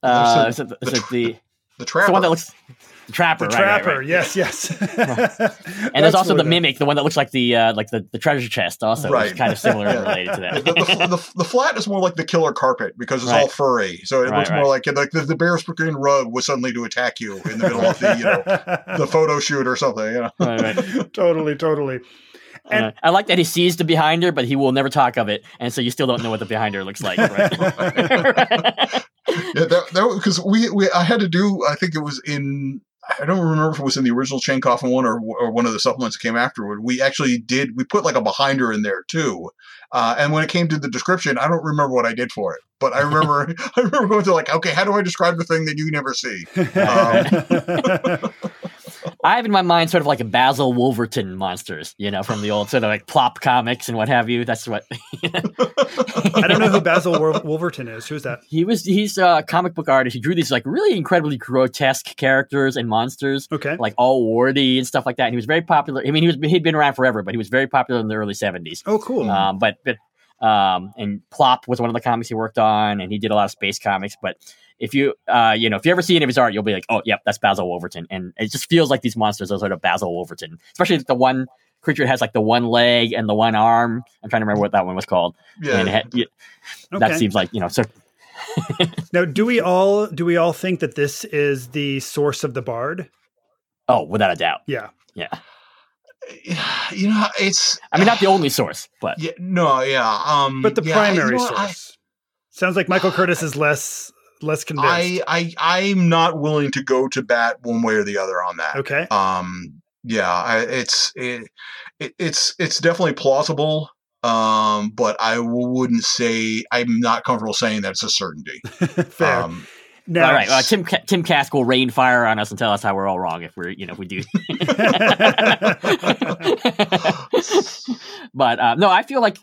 [SPEAKER 8] uh, is it, is it the,
[SPEAKER 9] the [LAUGHS]
[SPEAKER 8] the
[SPEAKER 9] trapper
[SPEAKER 8] one that looks the trapper?
[SPEAKER 7] The
[SPEAKER 8] right, right,
[SPEAKER 7] trapper.
[SPEAKER 8] right.
[SPEAKER 7] Yes, yes. [LAUGHS] [LAUGHS]
[SPEAKER 8] And there's also the mimic, the one that looks like the uh, like the, the treasure chest, also, which is kind of similar and [LAUGHS]
[SPEAKER 9] Yeah.
[SPEAKER 8] related to
[SPEAKER 9] the,
[SPEAKER 8] that.
[SPEAKER 9] the, the, the flat is more like the killer carpet because it's all furry. So it
[SPEAKER 8] Right,
[SPEAKER 9] looks more like like the, the bearskin rug was suddenly to attack you in the middle of the you know the photo shoot or something. You know?
[SPEAKER 8] Right, right.
[SPEAKER 7] totally, totally. And-
[SPEAKER 8] Uh, I like that he sees the behinder, but he will never talk of it, and so you still don't know what the behinder looks like. Right?
[SPEAKER 9] Yeah, that that because we, we I had to do. I think it was in. I don't remember if it was in the original Chain Coffin one or, or one of the supplements that came afterward. We actually did. We put like a behinder in there too. Uh, and when it came to the description, I don't remember what I did for it, but I remember [LAUGHS] I remember going to like, okay, how do I describe the thing that you never see? [LAUGHS] Um, [LAUGHS]
[SPEAKER 8] I have in my mind sort of like a Basil Wolverton monsters, you know, from the old sort of like plop comics and what have you. That's what [LAUGHS]
[SPEAKER 7] I don't know who Basil Wolverton is. Who's that?
[SPEAKER 8] he was. He's a comic book artist. He drew these like really incredibly grotesque characters and monsters.
[SPEAKER 7] Okay.
[SPEAKER 8] like all warty and stuff like that. And he was very popular. I mean, he was he'd been around forever, but he was very popular in the early seventies.
[SPEAKER 7] Oh, cool.
[SPEAKER 8] Um, but but um, and Plop was one of the comics he worked on, and he did a lot of space comics. But if you uh, you know, if you ever see any of his art, you'll be like, oh, yep, that's Basil Wolverton, and it just feels like these monsters are sort of Basil Wolverton, especially the one creature that has like the one leg and the one arm. I'm trying to remember what that one was called.
[SPEAKER 9] yeah,
[SPEAKER 8] And had, yeah,
[SPEAKER 7] okay.
[SPEAKER 8] that seems like you know, so [LAUGHS]
[SPEAKER 7] now, do we all do we all think that this is the source of the bard?
[SPEAKER 8] oh, without a doubt,
[SPEAKER 7] Yeah.
[SPEAKER 8] yeah. [SIGHS]
[SPEAKER 9] you know, it's.
[SPEAKER 8] I mean, not the only source, but
[SPEAKER 9] Yeah, no, yeah. Um,
[SPEAKER 7] But the
[SPEAKER 9] yeah, I- you
[SPEAKER 7] primary
[SPEAKER 9] know what, I-
[SPEAKER 7] source. Sounds like Michael Curtis is less less convinced.
[SPEAKER 9] I, I, I'm not willing to go to bat one way or the other on that.
[SPEAKER 7] okay.
[SPEAKER 9] Um, yeah, I, it's it, it, it's it's definitely plausible. Um, but I wouldn't say I'm not comfortable saying that it's a certainty. [LAUGHS]
[SPEAKER 7] Fair.
[SPEAKER 9] Um,
[SPEAKER 7] now,
[SPEAKER 8] all right, uh, Tim Tim Kask will rain fire on us and tell us how we're all wrong if we're you know if we do. [LAUGHS] [LAUGHS] but uh, no, I feel like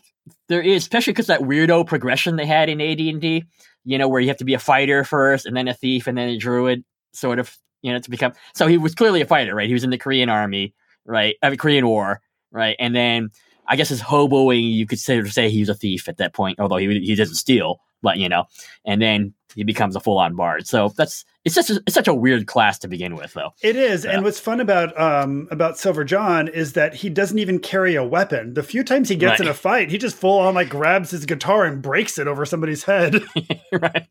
[SPEAKER 8] there is, especially because that weirdo progression they had in AD and D. You know, where you have to be a fighter first, and then a thief, and then a druid, sort of. You know, to become. So he was clearly a fighter, right? He was in the Korean army, right? I mean, Korean War, right? And then I guess his hoboing, you could sort of say he was a thief at that point, although he he doesn't steal, but you know. And then he becomes a full on bard. So that's it's such a, it's such a weird class to begin with, though.
[SPEAKER 7] It is,
[SPEAKER 8] Yeah.
[SPEAKER 7] and what's fun about um, about Silver John is that he doesn't even carry a weapon. The few times he gets
[SPEAKER 8] Right.
[SPEAKER 7] in a fight, he just full on like grabs his guitar and breaks it over somebody's head. [LAUGHS] [LAUGHS]
[SPEAKER 8] right,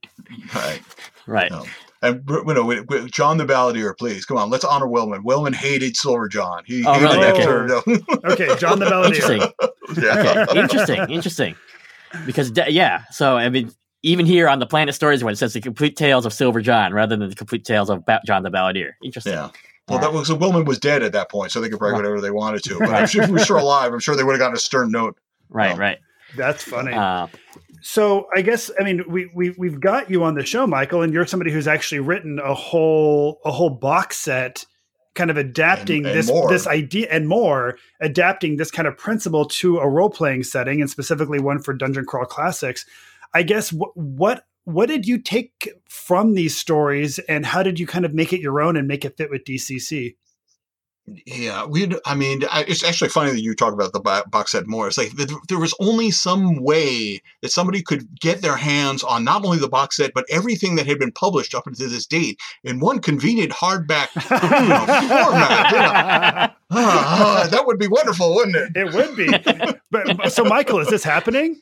[SPEAKER 9] right.
[SPEAKER 8] right.
[SPEAKER 9] No. And you know, with- with John the Balladeer, please come on. Let's honor Wellman. Wellman hated Silver John. He
[SPEAKER 8] Oh,
[SPEAKER 9] hated
[SPEAKER 8] really?
[SPEAKER 9] that
[SPEAKER 7] Okay.
[SPEAKER 9] character. [LAUGHS]
[SPEAKER 7] okay, John the
[SPEAKER 8] Interesting.
[SPEAKER 7] Balladeer.
[SPEAKER 9] yeah.
[SPEAKER 8] Okay, interesting, interesting. Because de- yeah, so I mean, even here on the Planet Stories one, it says the complete tales of Silver John rather than the complete tales of ba- John the Balladeer. Interesting.
[SPEAKER 9] Yeah. Well, that was so Wellman was dead at that point, so they could write
[SPEAKER 8] Right.
[SPEAKER 9] whatever they wanted to. [LAUGHS] But
[SPEAKER 8] Right.
[SPEAKER 9] I'm sure if he was still alive, I'm sure they would have gotten a stern note.
[SPEAKER 8] Right,
[SPEAKER 9] Oh.
[SPEAKER 8] right.
[SPEAKER 7] That's funny.
[SPEAKER 8] Uh,
[SPEAKER 7] So I guess I mean we we we've got you on the show, Michael, and you're somebody who's actually written a whole a whole box set, kind of adapting
[SPEAKER 9] And- and
[SPEAKER 7] this
[SPEAKER 9] more.
[SPEAKER 7] this idea and more, adapting this kind of principle to a role playing setting, and specifically one for Dungeon Crawl Classics. I guess what what what did you take from these stories, and how did you kind of make it your own and make it fit with DCC?
[SPEAKER 9] Yeah, we. I mean, I, it's actually funny that you talk about the box set more. It's like th- there was only some way that somebody could get their hands on not only the box set but everything that had been published up until this date in one convenient hardback you know, format. you know. [LAUGHS] Ah, ah, that would be wonderful, wouldn't it?
[SPEAKER 7] It would be. but so, Michael, is this happening?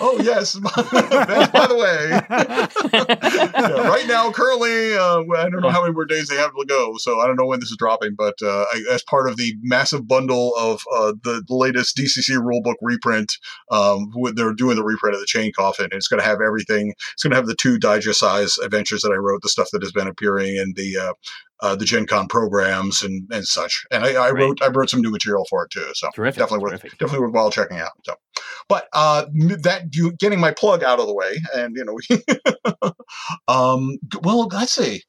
[SPEAKER 9] Oh yes. [LAUGHS] By the way, [LAUGHS] yeah, right now, currently, uh, I don't know how many more days they have to go, so I don't know when this is dropping. But uh, I, as part of the massive bundle of uh, the latest DCC rulebook reprint, um, they're doing the reprint of the Chain Coffin. It's going to have everything. It's going to have the two digest size adventures that I wrote, the stuff that has been appearing in the. Uh, the Gen Con programs and, and such, and I, I wrote I wrote some new material for it too. So
[SPEAKER 8] Terrific,
[SPEAKER 9] definitely worth
[SPEAKER 8] terrific.
[SPEAKER 9] definitely worthwhile checking out. So, but uh, that you getting my plug out of the way, and you know, [LAUGHS] um, well, let's see.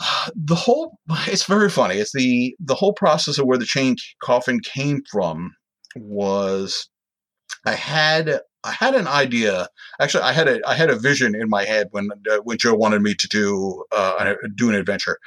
[SPEAKER 9] [SIGHS] The whole it's very funny. It's the the whole process of where the chain coffin came from was I had I had an idea. Actually, I had a I had a vision in my head when uh, when Joe wanted me to do uh, an- do an adventure,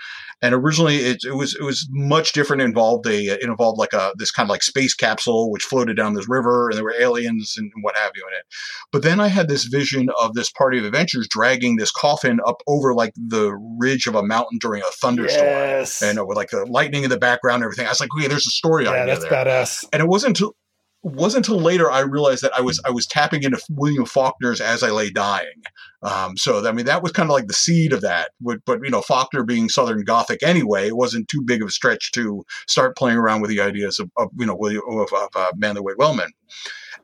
[SPEAKER 9] and originally it, it was it was much different. It involved a it involved like a this kind of like space capsule which floated down this river, and there were aliens and what have you in it. But then I had this vision of this party of adventurers dragging this coffin up over like the ridge of a mountain during a thunderstorm,
[SPEAKER 7] Yes.
[SPEAKER 9] and uh, with like the lightning in the background and everything. I was like, okay, there's a story on that.
[SPEAKER 7] yeah,
[SPEAKER 9] idea
[SPEAKER 7] that's
[SPEAKER 9] there
[SPEAKER 7] badass.
[SPEAKER 9] and it wasn't until wasn't until later I realized that I was I was tapping into William Faulkner's As I Lay Dying. Um, so I mean that was kind of like the seed of that. But, but you know Faulkner being Southern Gothic anyway, it wasn't too big of a stretch to start playing around with the ideas of, of you know William of, of uh, Manly Wade Wellman.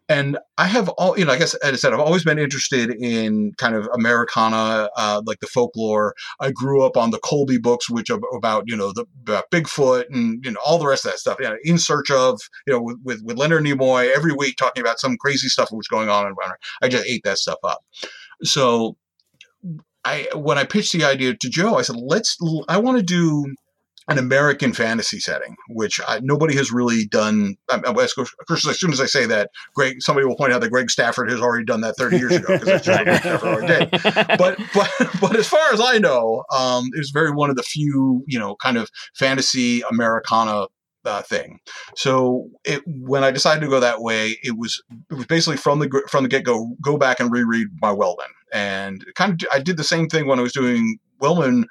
[SPEAKER 9] And I have all you know. I guess as I said, I've always been interested in kind of Americana, uh, like the folklore. I grew up on the Colby books, which are about you know the about Bigfoot and you know all the rest of that stuff. You know, in search of you know with, with Leonard Nimoy every week talking about some crazy stuff that was going on Runner. I just ate that stuff up. So I when I pitched the idea to Joe, I said, let's. I want to do an American fantasy setting, which I, nobody has really done. I, I, of course, as soon as I say that, Greg, somebody will point out that Greg Stafford has already done that 30 years ago because that's just Greg Stafford already did but but but as far as I know, um, it was very one of the few you know kind of fantasy Americana uh, thing. So it when I decided to go that way, it was it was basically from the from the get go go back and reread my Wellman, and kind of I did the same thing when I was doing Wellman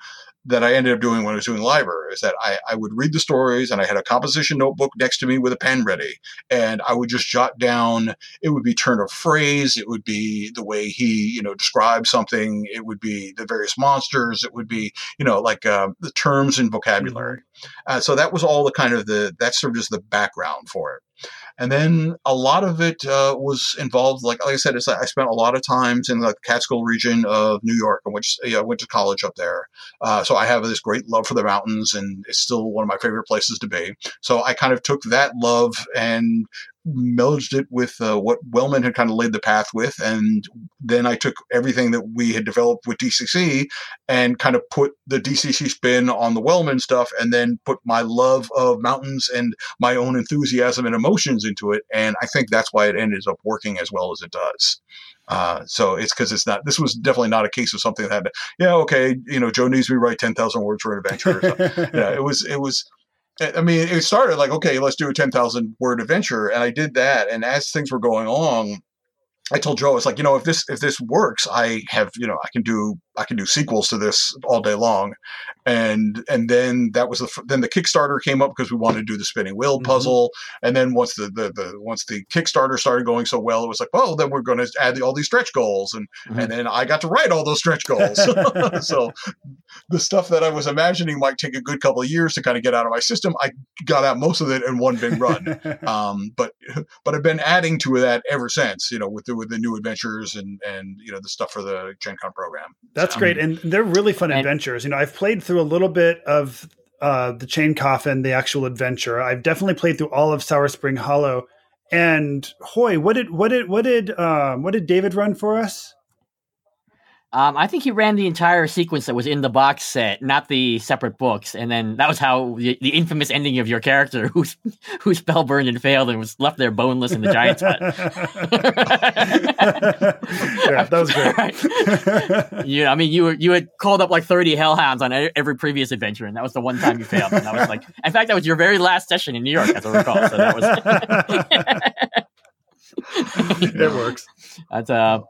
[SPEAKER 9] that I ended up doing when I was doing library is that I, I would read the stories and I had a composition notebook next to me with a pen ready. And I would just jot down it would be turn of phrase it would be the way he you know describes something it would be the various monsters it would be you know like uh, the terms and vocabulary. Uh, so that was all the kind of the that served as the background for it and then a lot of it uh, was involved like, like i said i spent a lot of times in the catskill region of new york and which you know, went to college up there. Uh, so i have this great love for the mountains and it's still one of my favorite places to be. So i kind of took that love and merged it with uh, what Wellman had kind of laid the path with, and then I took everything that we had developed with DCC and kind of put the DCC spin on the Wellman stuff, and then put my love of mountains and my own enthusiasm and emotions into it, and I think that's why it ended up working as well as it does. Uh, so it's because it's not. This was definitely not a case of something that. Yeah, okay, you know, Joe needs me to write ten thousand words for an adventure. [LAUGHS] yeah, it was. It was. I mean, it started like, okay, let's do a 10,000 word adventure. And I did that. And as things were going on, I told Joe, it's like, you know, if this, if this works, I have, you know, I can do, I can do sequels to this all day long. And, and then that was the, then the Kickstarter came up because we wanted to do the spinning wheel puzzle. Mm-hmm. And then once the, the, the, once the Kickstarter started going so well, it was like, well, then we're going to add the, all these stretch goals. And, mm-hmm. and then I got to write all those stretch goals. [LAUGHS] [LAUGHS] so the stuff that I was imagining might take a good couple of years to kind of get out of my system, I got out most of it in one big run. [LAUGHS] um, but, but I've been adding to that ever since, you know, with the, with the new adventures and and you know the stuff for the Gen Con program.
[SPEAKER 7] That's so, great, and they're really fun and, adventures. You know, I've played through a little bit of uh, the Chain Coffin, the actual adventure. I've definitely played through all of Sour Spring Hollow. And Hoy, what did what did what did um, what did David run for us?
[SPEAKER 8] Um, I think he ran the entire sequence that was in the box set, not the separate books, and then that was how the, the infamous ending of your character, [LAUGHS] who who spell burned and failed and was left there boneless in the giant's hut. [LAUGHS]
[SPEAKER 7] yeah, that was great. [LAUGHS]
[SPEAKER 8] yeah, I mean, you were you had called up like thirty hellhounds on every previous adventure, and that was the one time you failed. And that was like, in fact, that was your very last session in New York, as I recall. So that
[SPEAKER 7] was. it works.
[SPEAKER 8] That's uh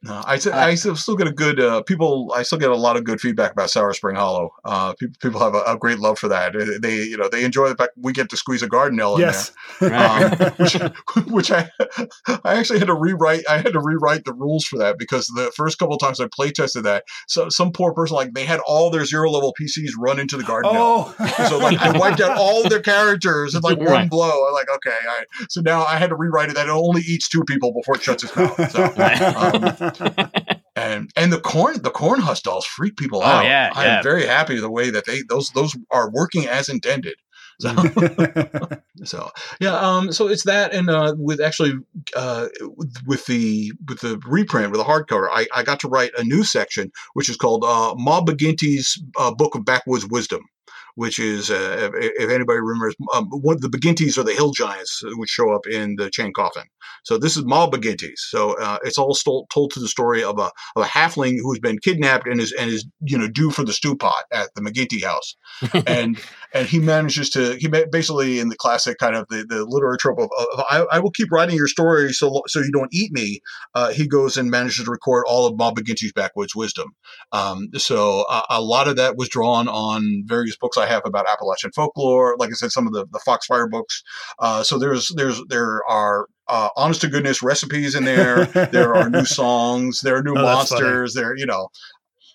[SPEAKER 9] no, I, uh, I still get a good uh, people. I still get a lot of good feedback about Sour Spring Hollow. Uh, people, people have a, a, great love for that. They you know they enjoy the fact we get to squeeze a garden in
[SPEAKER 7] yes.
[SPEAKER 9] there, um, [LAUGHS] which, which I I actually had to rewrite. I had to rewrite the rules for that because the first couple of times I play tested that, so some poor person like they had all their zero level PCs run into the garden. Oh, so like I wiped out all their characters in like one blow. I'm like okay, all right. So now I had to rewrite it that it only eats two people before it shuts its mouth. So, [LAUGHS] um, [LAUGHS] and and the corn the corn husk dolls freak people
[SPEAKER 8] oh,
[SPEAKER 9] out.
[SPEAKER 8] Yeah,
[SPEAKER 9] I am very happy with the way that they those those are working as intended. [LAUGHS] So, [LAUGHS] so yeah, um, so it's that, and uh, with actually uh, with the with the reprint with the hardcover, I, I got to write a new section which is called uh, Mob McGinty's uh, Book of Backwoods Wisdom which is, uh, if, if, anybody remembers, um, one of the McGinties or the hill giants which show up in the chain coffin. So this is Ma McGinties. So uh, it's all stole, told to the story of a, of a halfling who's been kidnapped and is and is you know due for the stew pot at the McGinty house, and [LAUGHS] and he manages to he basically in the classic kind of the, the literary trope of, of I, I, will keep writing your story so so you don't eat me. Uh, he goes and manages to record all of Mob McGinty's backwoods wisdom. Um, so a, a lot of that was drawn on various books I have about Appalachian folklore. Like I said, some of the, the Foxfire books. Uh, so there's there's there are uh, honest to goodness recipes in there. [LAUGHS] there are new songs. There are new oh, monsters. There, you know.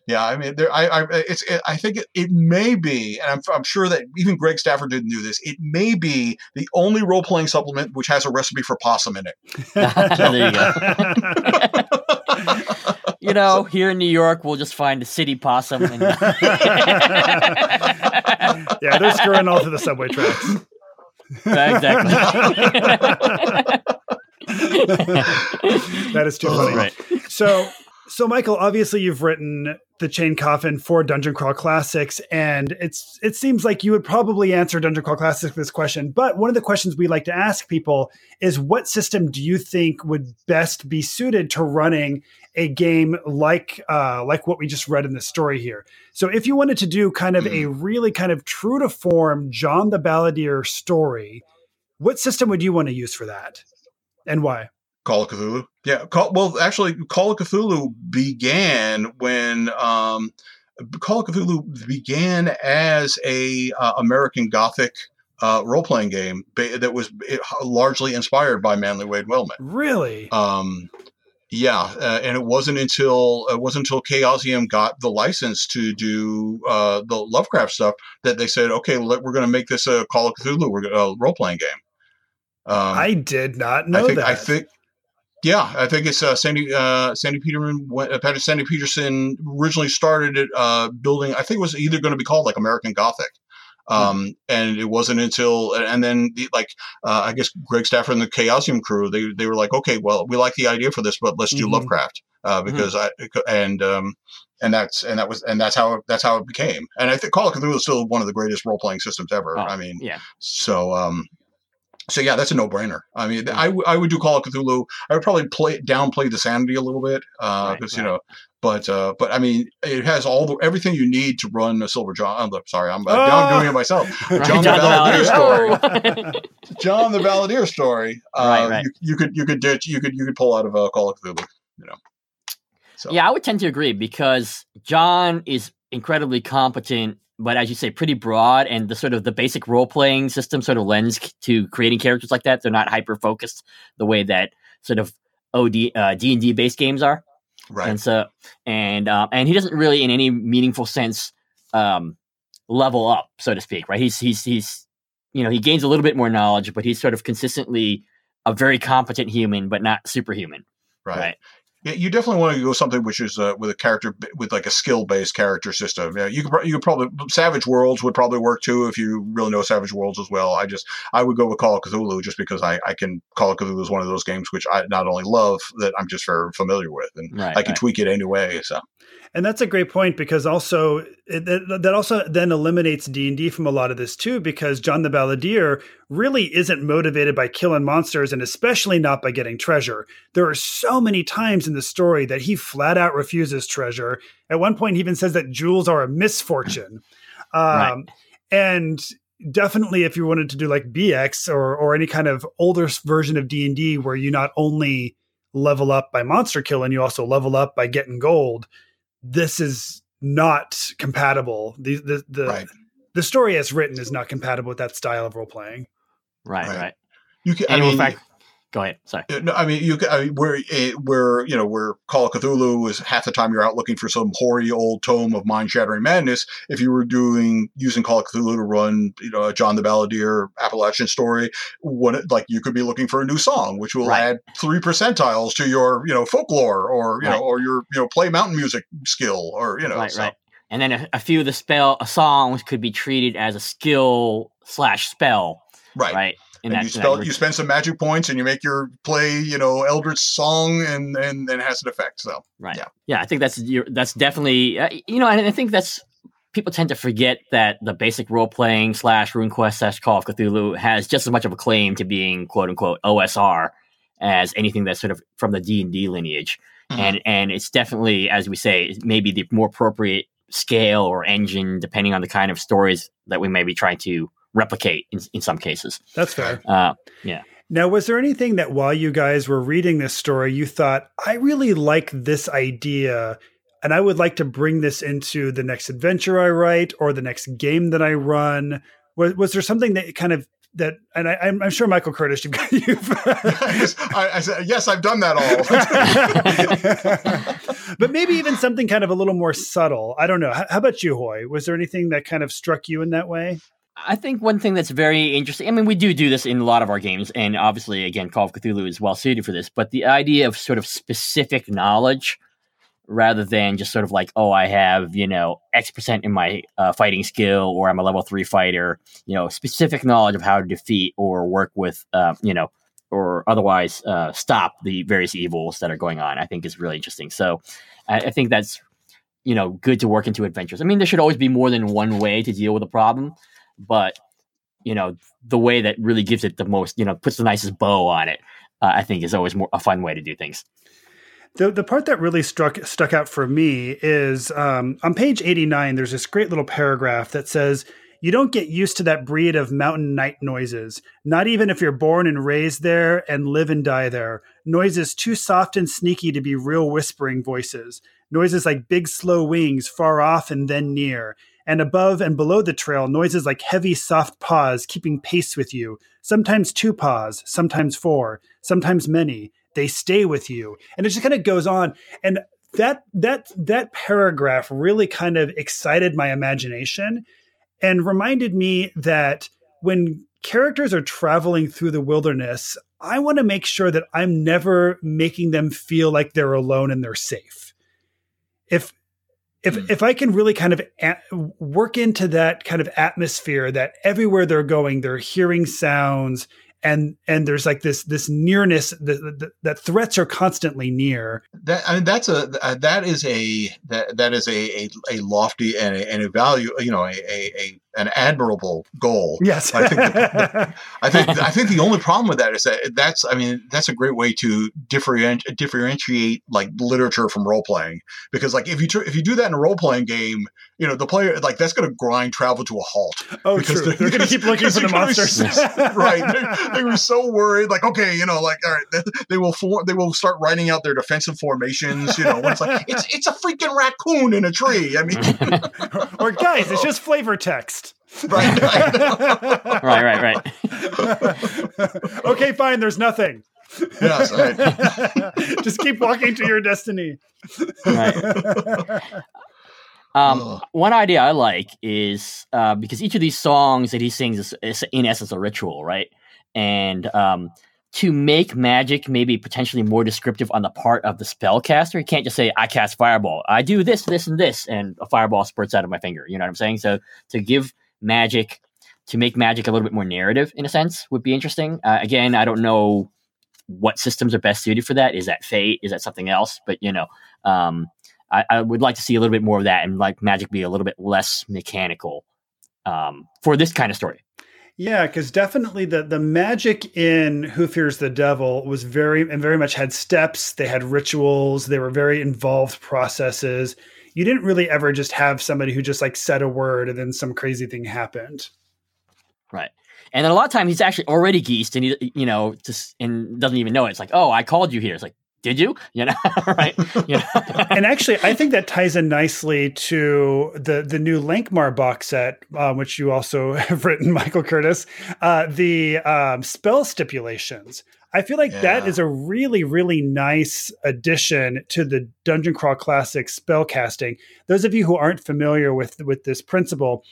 [SPEAKER 9] Yeah, I mean, there. I, I, it's. It, I think it, it, may be, and I'm, I'm sure that even Greg Stafford didn't do this. It may be the only role playing supplement which has a recipe for possum in it. [LAUGHS]
[SPEAKER 8] there you go. [LAUGHS] you know, here in New York, we'll just find a city possum. And... [LAUGHS] [LAUGHS]
[SPEAKER 7] yeah, they're screwing all through the subway tracks.
[SPEAKER 8] exactly. [LAUGHS]
[SPEAKER 7] that is too funny. Right. So, so Michael, obviously you've written the Chain Coffin for Dungeon Crawl Classics, and it's it seems like you would probably answer Dungeon Crawl Classics this question. But one of the questions we like to ask people is, what system do you think would best be suited to running a game like uh, like what we just read in the story here? So, if you wanted to do kind of a really kind of true to form John the Balladeer story, what system would you want to use for that, and why?
[SPEAKER 9] Call of Cthulhu. Yeah. Call, well, actually, Call of Cthulhu began when um, Call of Cthulhu began as a uh, American Gothic uh, role playing game that was largely inspired by Manly Wade Wellman.
[SPEAKER 7] Really?
[SPEAKER 9] Um, yeah, uh, and it wasn't until it wasn't until Chaosium got the license to do uh, the Lovecraft stuff that they said, okay, we're going to make this a Call of Cthulhu role playing game.
[SPEAKER 7] Um, I did not know
[SPEAKER 9] I think,
[SPEAKER 7] that.
[SPEAKER 9] I think yeah, I think it's uh, Sandy uh, Sandy Peterman. Uh, Sandy Petersen originally started it uh, building. I think it was either going to be called like American Gothic, Um, and it wasn't until, and then the, like, uh, I guess Greg Stafford and the Chaosium crew, they, they were like, okay, well, we like the idea for this, but let's do
[SPEAKER 7] Mhm.
[SPEAKER 9] Lovecraft, uh, because I, and, um, and that's, and that was, and that's how, that's how it became. And I think Call of Cthulhu is still one of the greatest role playing systems ever.
[SPEAKER 8] Oh,
[SPEAKER 9] I mean,
[SPEAKER 8] yeah.
[SPEAKER 9] so, um, so yeah, that's a no-brainer. I mean, I, w- I would do Call of Cthulhu. I would probably play downplay the sanity a little bit because
[SPEAKER 8] Right,
[SPEAKER 9] you
[SPEAKER 8] right.
[SPEAKER 9] know, but uh, but I mean, it has all the everything you need to run a Silver John. I'm sorry, I'm, uh, now I'm doing it myself. [LAUGHS]
[SPEAKER 8] Right,
[SPEAKER 9] John the Balladeer story. [LAUGHS] John the Balladeer story. Uh,
[SPEAKER 8] Right, right.
[SPEAKER 9] You, you could you could ditch you could you could pull out of uh, Call of Cthulhu. You know. So
[SPEAKER 8] Yeah, I would tend to agree because John is incredibly competent, but as you say, pretty broad, and the sort of the basic role playing system sort of lends to creating characters like that. They're not hyper focused the way that sort of OD uh, D and D based games are,
[SPEAKER 9] right.
[SPEAKER 8] and so and um, and he doesn't really, in any meaningful sense, um, level up, so to speak. Right? He's he's he's you know he gains a little bit more knowledge, but he's sort of consistently a very competent human, but not superhuman.
[SPEAKER 9] right.
[SPEAKER 8] right.
[SPEAKER 9] Yeah, you definitely want to go something which is uh, with a character with like a skill based character system. Yeah, you could you could probably Savage Worlds would probably work too if you really know Savage Worlds as well. I just I would go with Call of Cthulhu just because I I can Call of Cthulhu is one of those games which I not only love that I'm just very familiar with and
[SPEAKER 8] Right,
[SPEAKER 9] I can
[SPEAKER 8] right.
[SPEAKER 9] tweak it anyway. So
[SPEAKER 7] And that's a great point because also it, that, that also then eliminates D and D from a lot of this too because John the Balladeer really isn't motivated by killing monsters and especially not by getting treasure. There are so many times in the story that he flat out refuses treasure. At one point, he even says that jewels are a misfortune. Um,
[SPEAKER 8] Right.
[SPEAKER 7] And definitely, if you wanted to do like BX or or any kind of older version of D and D where you not only level up by monster killing, you also level up by getting gold this is not compatible. The the the,
[SPEAKER 9] Right.
[SPEAKER 7] the story as written is not compatible with that style of role playing.
[SPEAKER 8] Right,
[SPEAKER 9] Right.
[SPEAKER 8] right.
[SPEAKER 9] you can. I
[SPEAKER 8] And
[SPEAKER 9] mean,
[SPEAKER 8] in fact, go ahead. Sorry.
[SPEAKER 9] Uh, No, I mean you. I mean, where it, where you know where Call of Cthulhu is half the time you're out looking for some hoary old tome of mind shattering madness. If you were doing using Call of Cthulhu to run, you know, a John the Balladeer Appalachian story, what like you could be looking for a new song, which will
[SPEAKER 8] Right.
[SPEAKER 9] add three percentiles to your you know folklore or you
[SPEAKER 8] Right.
[SPEAKER 9] know or your you know play mountain music skill or you know
[SPEAKER 8] right,
[SPEAKER 9] so,
[SPEAKER 8] right. And then a, a few of the spell songs could be treated as a skill slash spell,
[SPEAKER 9] right.
[SPEAKER 8] right?
[SPEAKER 9] And you spell, you spend some magic points, and you make your play, you know, Eldritch song, and and then it has an effect. So
[SPEAKER 8] right.
[SPEAKER 9] yeah.
[SPEAKER 8] Yeah, I think that's that's definitely uh, you know, and I think that's people tend to forget that the basic role playing slash Rune Quest slash Call of Cthulhu has just as much of a claim to being quote unquote OSR as anything that's sort of from the D and D lineage,
[SPEAKER 9] Mhm.
[SPEAKER 8] and and it's definitely as we say maybe the more appropriate scale or engine depending on the kind of stories that we may be trying to replicate in, in some cases.
[SPEAKER 7] That's fair.
[SPEAKER 8] Uh, yeah.
[SPEAKER 7] Now, was there anything that while you guys were reading this story, you thought, I really like this idea, and I would like to bring this into the next adventure I write or the next game that I run? Was, was there something that kind of that, and I, I'm, I'm sure Michael Curtis, you've, you've
[SPEAKER 9] I, I said, yes, I've done that all. [LAUGHS]
[SPEAKER 7] but maybe even something kind of a little more subtle. I don't know. How, how about you, Hoy? Was there anything that kind of struck you in that way?
[SPEAKER 8] I think one thing that's very interesting. I mean, we do do this in a lot of our games, and obviously, again, Call of Cthulhu is well suited for this. But the idea of sort of specific knowledge, rather than just sort of like, oh, I have you know X percent in my uh, fighting skill, or I'm a level three fighter. You know, specific knowledge of how to defeat or work with, uh, you know, or otherwise uh, stop the various evils that are going on. I think is really interesting. So, I, I think that's you know good to work into adventures. I mean, there should always be more than one way to deal with a problem but you know the way that really gives it the most you know puts the nicest bow on it uh, i think is always more a fun way to do things.
[SPEAKER 7] The the part that really struck stuck out for me is um, on page 89 there's this great little paragraph that says you don't get used to that breed of mountain night noises not even if you're born and raised there and live and die there. Noises too soft and sneaky to be real whispering voices. Noises like big slow wings far off and then near and above and below the trail noises like heavy soft paws keeping pace with you. Sometimes two paws sometimes four sometimes many. They stay with you. And it just kind of goes on. And that that that paragraph really kind of excited my imagination and reminded me that when characters are traveling through the wilderness i want to make sure that i'm never making them feel like they're alone and they're safe. If if
[SPEAKER 9] Hmm.
[SPEAKER 7] if I can really kind of a- work into that kind of atmosphere that everywhere they're going, they're hearing sounds and and there's like this this nearness that, that, that threats are constantly near.
[SPEAKER 9] That I mean, that's a that is a that that is a a, a lofty and a, and a value, you know, a, a, a an admirable goal.
[SPEAKER 7] Yes.
[SPEAKER 9] I think that- I think [LAUGHS] I think the only problem with that is that that's I mean that's a great way to differentiate differentiate like literature from role playing because like if you tr- if you do that in a role playing game, you know the player like that's going to grind travel to a halt.
[SPEAKER 7] oh,
[SPEAKER 9] because
[SPEAKER 7] true. They're, going to keep looking for the
[SPEAKER 9] they're
[SPEAKER 7] monsters.
[SPEAKER 9] right? They're, they were so worried, like okay, you know, like all right, they, they will form, they will start writing out their defensive formations. You know, when it's like it's it's a freaking raccoon in a tree. I mean, [LAUGHS]
[SPEAKER 7] or guys, it's just flavor text. [LAUGHS]
[SPEAKER 9] right? I [LAUGHS]
[SPEAKER 8] right, right, right. [LAUGHS]
[SPEAKER 7] okay, fine. There's nothing.
[SPEAKER 9] Yes, right.
[SPEAKER 7] just keep walking to your destiny.
[SPEAKER 8] Right. Um, one idea I like is uh, because each of these songs that he sings is, is in essence a ritual, right? And um, to make magic maybe potentially more descriptive on the part of the spellcaster, you can't just say, I cast fireball. I do this, this, and this, and a fireball spurts out of my finger. You know what I'm saying? So to give magic, to make magic a little bit more narrative in a sense would be interesting. Uh, again, I don't know what systems are best suited for that. Is that fate? Is that something else? But, you know, um, I, I would like to see a little bit more of that and like magic be a little bit less mechanical um, for this kind of story.
[SPEAKER 7] Yeah, because definitely the the magic in Who Fears the Devil was very and very much had steps. They had rituals. They were very involved processes. You didn't really ever just have somebody who just like said a word and then some crazy thing happened.
[SPEAKER 8] Right. And then a lot of times he's actually already geased and he, you know, just and doesn't even know it. It's like, oh, I called you here. It's like, did you? [LAUGHS] You know, [LAUGHS] right? You know? [LAUGHS]
[SPEAKER 7] and actually, I think that ties in nicely to the the new Lankhmar box set, um, which you also have written, Michael Curtis. Uh, the um, spell stipulations. I feel like that
[SPEAKER 9] Yeah.
[SPEAKER 7] is a really, really nice addition to the Dungeon Crawl Classic spell casting. Those of you who aren't familiar with with this principle,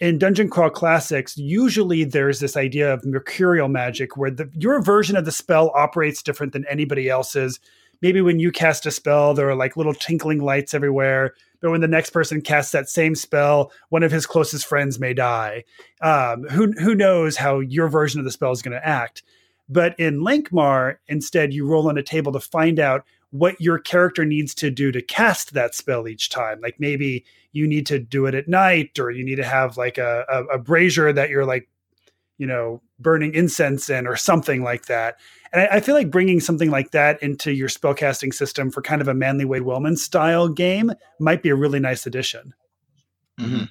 [SPEAKER 7] in Dungeon Crawl Classics, usually there's this idea of mercurial magic where the, your version of the spell operates different than anybody else's. Maybe when you cast a spell, there are like little tinkling lights everywhere. But when the next person casts that same spell, one of his closest friends may die. Um, who who knows how your version of the spell is going to act? But in Lankhmar, instead, you roll on a table to find out what your character needs to do to cast that spell each time. Like maybe you need to do it at night, or you need to have like a, a, a brazier that you're like, you know, burning incense in, or something like that. And I, I feel like bringing something like that into your spellcasting system for kind of a Manly Wade Wellman style game might be a really nice addition.
[SPEAKER 9] Mhm.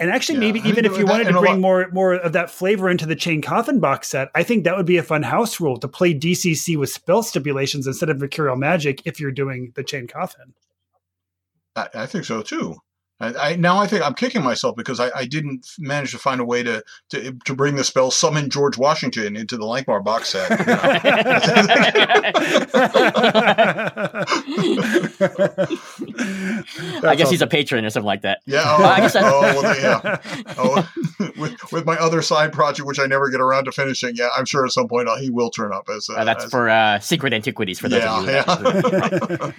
[SPEAKER 7] And actually,
[SPEAKER 9] Yeah,
[SPEAKER 7] maybe
[SPEAKER 9] I
[SPEAKER 7] even if you
[SPEAKER 9] that-
[SPEAKER 7] wanted to bring
[SPEAKER 9] lot-
[SPEAKER 7] more more of that flavor into the Chain Coffin box set, I think that would be a fun house rule to play DCC with spell stipulations instead of Mercurial Magic if you're doing the Chain Coffin.
[SPEAKER 9] I, I think so too. I, I now I think I'm kicking myself because I, I didn't manage to find a way to, to to bring the spell summon George Washington into the Lankhmar box set. [LAUGHS]
[SPEAKER 8] I guess he's a patron or something like that.
[SPEAKER 9] Yeah. Oh,
[SPEAKER 8] I guess I-
[SPEAKER 9] oh, well, yeah. [LAUGHS] Oh, [LAUGHS] with with my other side project, which I never get around to finishing. Yeah, I'm sure at some point uh, he will turn up as. Uh,
[SPEAKER 8] Uh, that's
[SPEAKER 9] as-
[SPEAKER 8] for uh, secret antiquities for those
[SPEAKER 9] yeah,
[SPEAKER 8] of you.
[SPEAKER 9] yeah.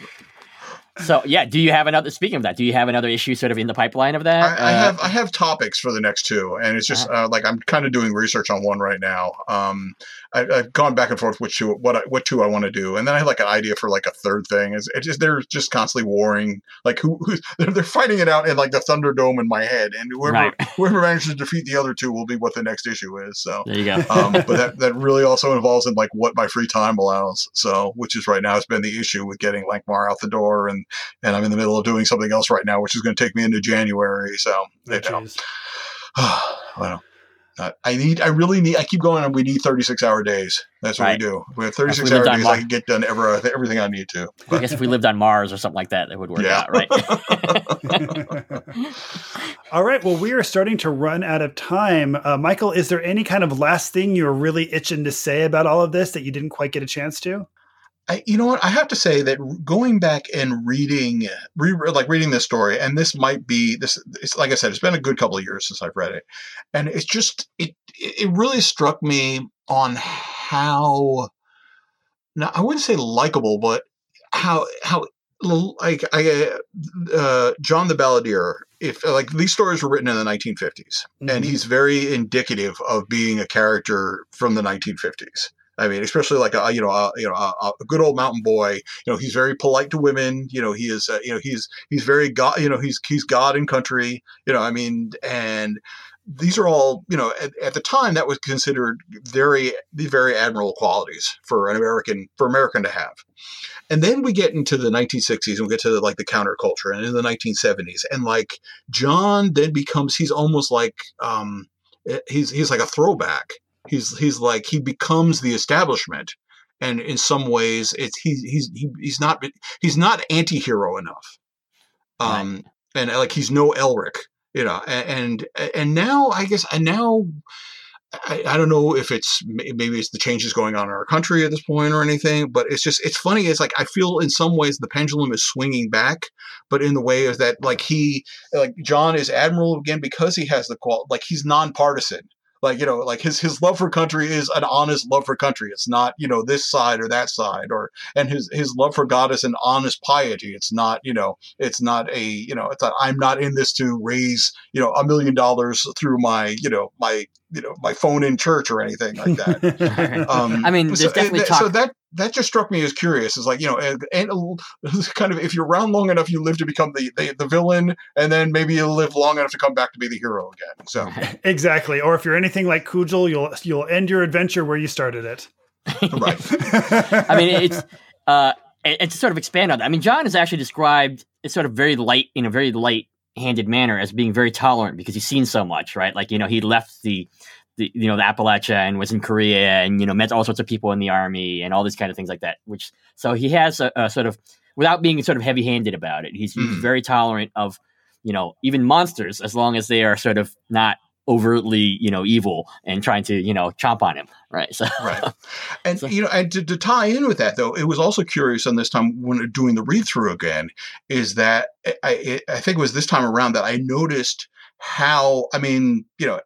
[SPEAKER 8] So yeah, do you have another? Speaking of that, do you have another issue sort of in the pipeline of that?
[SPEAKER 9] I, I
[SPEAKER 8] Uh,
[SPEAKER 9] have I have topics for the next two, and it's just uh, like I'm kind of doing research on one right now. Um, I, I've gone back and forth which two, what I, what two I want to do, and then I have like an idea for like a third thing. It's, it's just they're just constantly warring, like who who's, [LAUGHS] they're, they're fighting it out in like the Thunderdome in my head, and whoever
[SPEAKER 8] Right. [LAUGHS]
[SPEAKER 9] whoever manages to defeat the other two will be what the next issue is. So.
[SPEAKER 8] There you go. [LAUGHS]
[SPEAKER 9] um, but that, that really also involves in like what my free time allows. So, which is right now has been the issue with getting Lankhmar out the door, and and I'm in the middle of doing something else right now, which is going to take me into January. So,
[SPEAKER 7] Oh,
[SPEAKER 9] you know,
[SPEAKER 7] jeez. [SIGHS]
[SPEAKER 9] well, uh, I need, I really need, I keep going on. We need 36 hour days. That's what
[SPEAKER 8] Right.
[SPEAKER 9] we do. We have 36
[SPEAKER 8] we
[SPEAKER 9] hour days.
[SPEAKER 8] Mar-
[SPEAKER 9] I can get done every, everything I need to.
[SPEAKER 8] I guess if we lived on Mars or something like that, it would work
[SPEAKER 9] Yeah.
[SPEAKER 8] out, right? [LAUGHS] [LAUGHS]
[SPEAKER 7] All right. Well, we are starting to run out of time. Uh, Michael, is there any kind of last thing you're really itching to say about all of this that you didn't quite get a chance to?
[SPEAKER 9] I, you know what? I have to say that going back and reading, re, like reading this story, and this might be this. It's like I said, it's been a good couple of years since I've read it, and it's just it. It really struck me on how, now I wouldn't say likable, but how how like I, uh, John the Balladeer. If like these stories were written in the 1950s, and
[SPEAKER 7] Mhm.
[SPEAKER 9] he's very indicative of being a character from the 1950s. I mean, especially like a you know a, you know a, a good old mountain boy. You know, he's very polite to women. You know, he is uh, you know he's he's very god. You know, he's he's God and country. You know, I mean, and these are all you know at, at the time that was considered very very admirable qualities for an American for American to have. And then we get into the 1960s and we get to like the counterculture and in the 1970s and like John then becomes he's almost like um eh, he's he's like a throwback. He's he's like he becomes the establishment and in some ways it's he's he's he's not he's not anti-hero enough. Um and like he's no Elric, you know. And and, now I guess and now I, I don't know if it's maybe it's the changes going on in our country at this point or anything, but it's just it's funny. It's like I feel in some ways the pendulum is swinging back, but in the way is that like he like John is admiral again because he has the qual like he's nonpartisan. Like you know, like his his love for country is an honest love for country. It's not you know this side or that side, or and his his love for God is an honest piety. It's not you know it's not a you know it's not I'm not in this to raise you know a million dollars through my you know my you know my phone in church or anything like that. [LAUGHS] Um,
[SPEAKER 8] I mean, there's
[SPEAKER 9] so,
[SPEAKER 8] definitely talk-
[SPEAKER 9] so that that just struck me as curious. It's like you know, and, and [LAUGHS] kind of if you're around long enough, you live to become the, the the villain, and then maybe you'll live long enough to come back to be the hero again. So [LAUGHS]
[SPEAKER 7] exactly. Or if you're anything like Cugel, you'll you'll end your adventure where you started it.
[SPEAKER 9] right. [LAUGHS]
[SPEAKER 8] I mean, it's uh, and, and to sort of expand on that. I mean, John is actually described as sort of very light in a very light-handed manner as being very tolerant because he's seen so much, right? Like you know, he left the. The, you know the Appalachia and was in Korea and you know met all sorts of people in the army and all these kind of things like that. Which so he has a, a sort of without being sort of heavy-handed about it. He's, he's
[SPEAKER 9] Mhm.
[SPEAKER 8] very tolerant of you know even monsters as long as they are sort of not overtly you know evil and trying to you know chomp on him. Right. [LAUGHS] So
[SPEAKER 9] right. And so. you know, and to, to tie in with that though, it was also curious on this time when doing the read through again, is that I, I, I think it was this time around that I noticed how I mean, you know,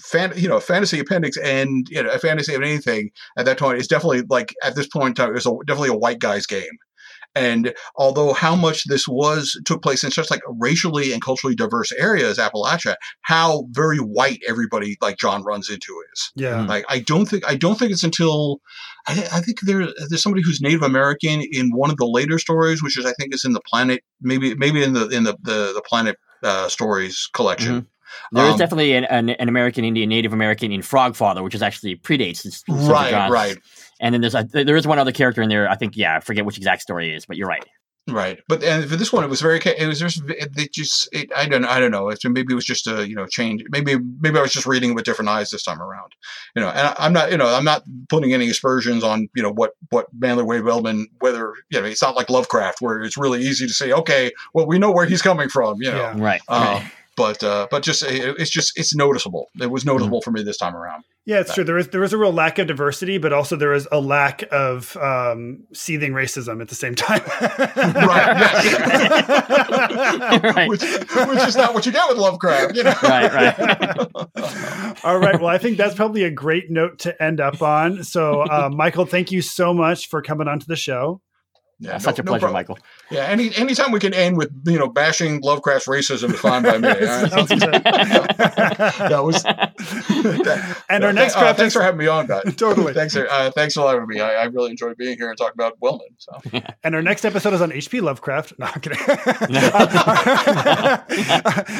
[SPEAKER 9] fan, you know, fantasy appendix and you know, a fantasy of anything at that point is definitely like at this point in time, it was a, definitely a white guy's game. And although how much this was took place in such like racially and culturally diverse areas, Appalachia, how very white everybody like John runs into is.
[SPEAKER 7] Yeah.
[SPEAKER 9] Like I don't think I don't think it's until I, I think there there's somebody who's Native American in one of the later stories, which is I think is in the planet maybe maybe in the in the the, the planet uh, stories collection.
[SPEAKER 8] There is
[SPEAKER 9] Um,
[SPEAKER 8] definitely an, an, an American Indian, Native American in Frogfather, which is actually predates this-
[SPEAKER 9] Right,
[SPEAKER 8] John's.
[SPEAKER 9] right.
[SPEAKER 8] And then there's a, there is one other character in there. I think yeah, I forget which exact story it is, but you're right.
[SPEAKER 9] Right, but and for this one, it was very. It was just. It just. It, I don't. I don't know. It's, maybe it was just a you know change. Maybe maybe I was just reading it with different eyes this time around. You know, and I, I'm not. You know, I'm not putting any aspersions on you know what what Manly Wade Wellman. Whether you know, it's not like Lovecraft where it's really easy to say, okay, well, we know where he's coming from. You know,
[SPEAKER 7] Yeah.
[SPEAKER 8] Right.
[SPEAKER 9] Uh, but uh, but just it's just it's noticeable. It was noticeable for me this time around.
[SPEAKER 7] Yeah, it's true. There is there is a real lack of diversity, but also there is a lack of um, seething racism at the same time. [LAUGHS]
[SPEAKER 8] right.
[SPEAKER 9] Which, which is not what you get with Lovecraft. You know?
[SPEAKER 8] Right, right. [LAUGHS]
[SPEAKER 7] All right. Well, I think that's probably a great note to end up on. So, uh, Michael, thank you so much for coming onto the show.
[SPEAKER 9] Yeah,
[SPEAKER 8] Such a pleasure,
[SPEAKER 9] problem.
[SPEAKER 8] Michael.
[SPEAKER 9] Yeah, any anytime we can end with you know bashing Lovecraft's racism is fine by me. [LAUGHS] all right?
[SPEAKER 7] Sounds good. [LAUGHS]
[SPEAKER 9] that was. [LAUGHS]
[SPEAKER 7] And our next
[SPEAKER 9] uh,
[SPEAKER 7] craft
[SPEAKER 9] thanks for having me on, guys.
[SPEAKER 7] Totally.
[SPEAKER 9] Thanks, uh, thanks for having me. I, I really enjoyed being here and talking about Wellman. So
[SPEAKER 7] And our next episode is on H.P. Lovecraft. No, I'm kidding.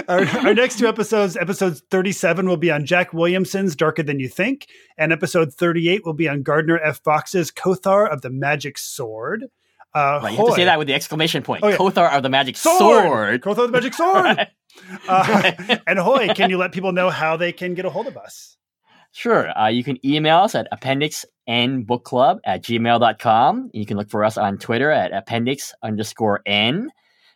[SPEAKER 7] our, our next two episodes, episodes 37 will be on Jack Williamson's Darker Than You Think, and episode 38 will be on Gardner F. Fox's Kothar of the Magic Sword. Uh,
[SPEAKER 8] Right, you have to say that with the exclamation point.
[SPEAKER 7] Oh, yeah.
[SPEAKER 8] Kothar of the Magic
[SPEAKER 7] Sword!
[SPEAKER 8] Sword.
[SPEAKER 7] Kothar of the Magic Sword. [LAUGHS] Uh, and Hoy, can you let people know how they can get a hold of us?
[SPEAKER 8] Sure. Uh, you can email us at appendixnbookclub at gmail.com. You can look for us on Twitter at appendix underscore n.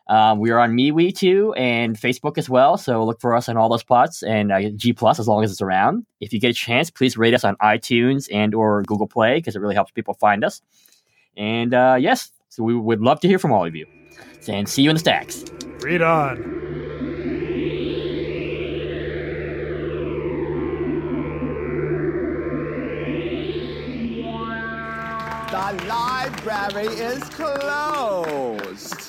[SPEAKER 8] Um, we are on MeWe too and Facebook as well. So look for us on all those spots and uh, G Plus as long as it's around. If you get a chance, please rate us on iTunes and or Google Play because it really helps people find us. And uh, yes, so we would love to hear from all of you. And see you in the stacks.
[SPEAKER 7] Read on.
[SPEAKER 10] The library is closed.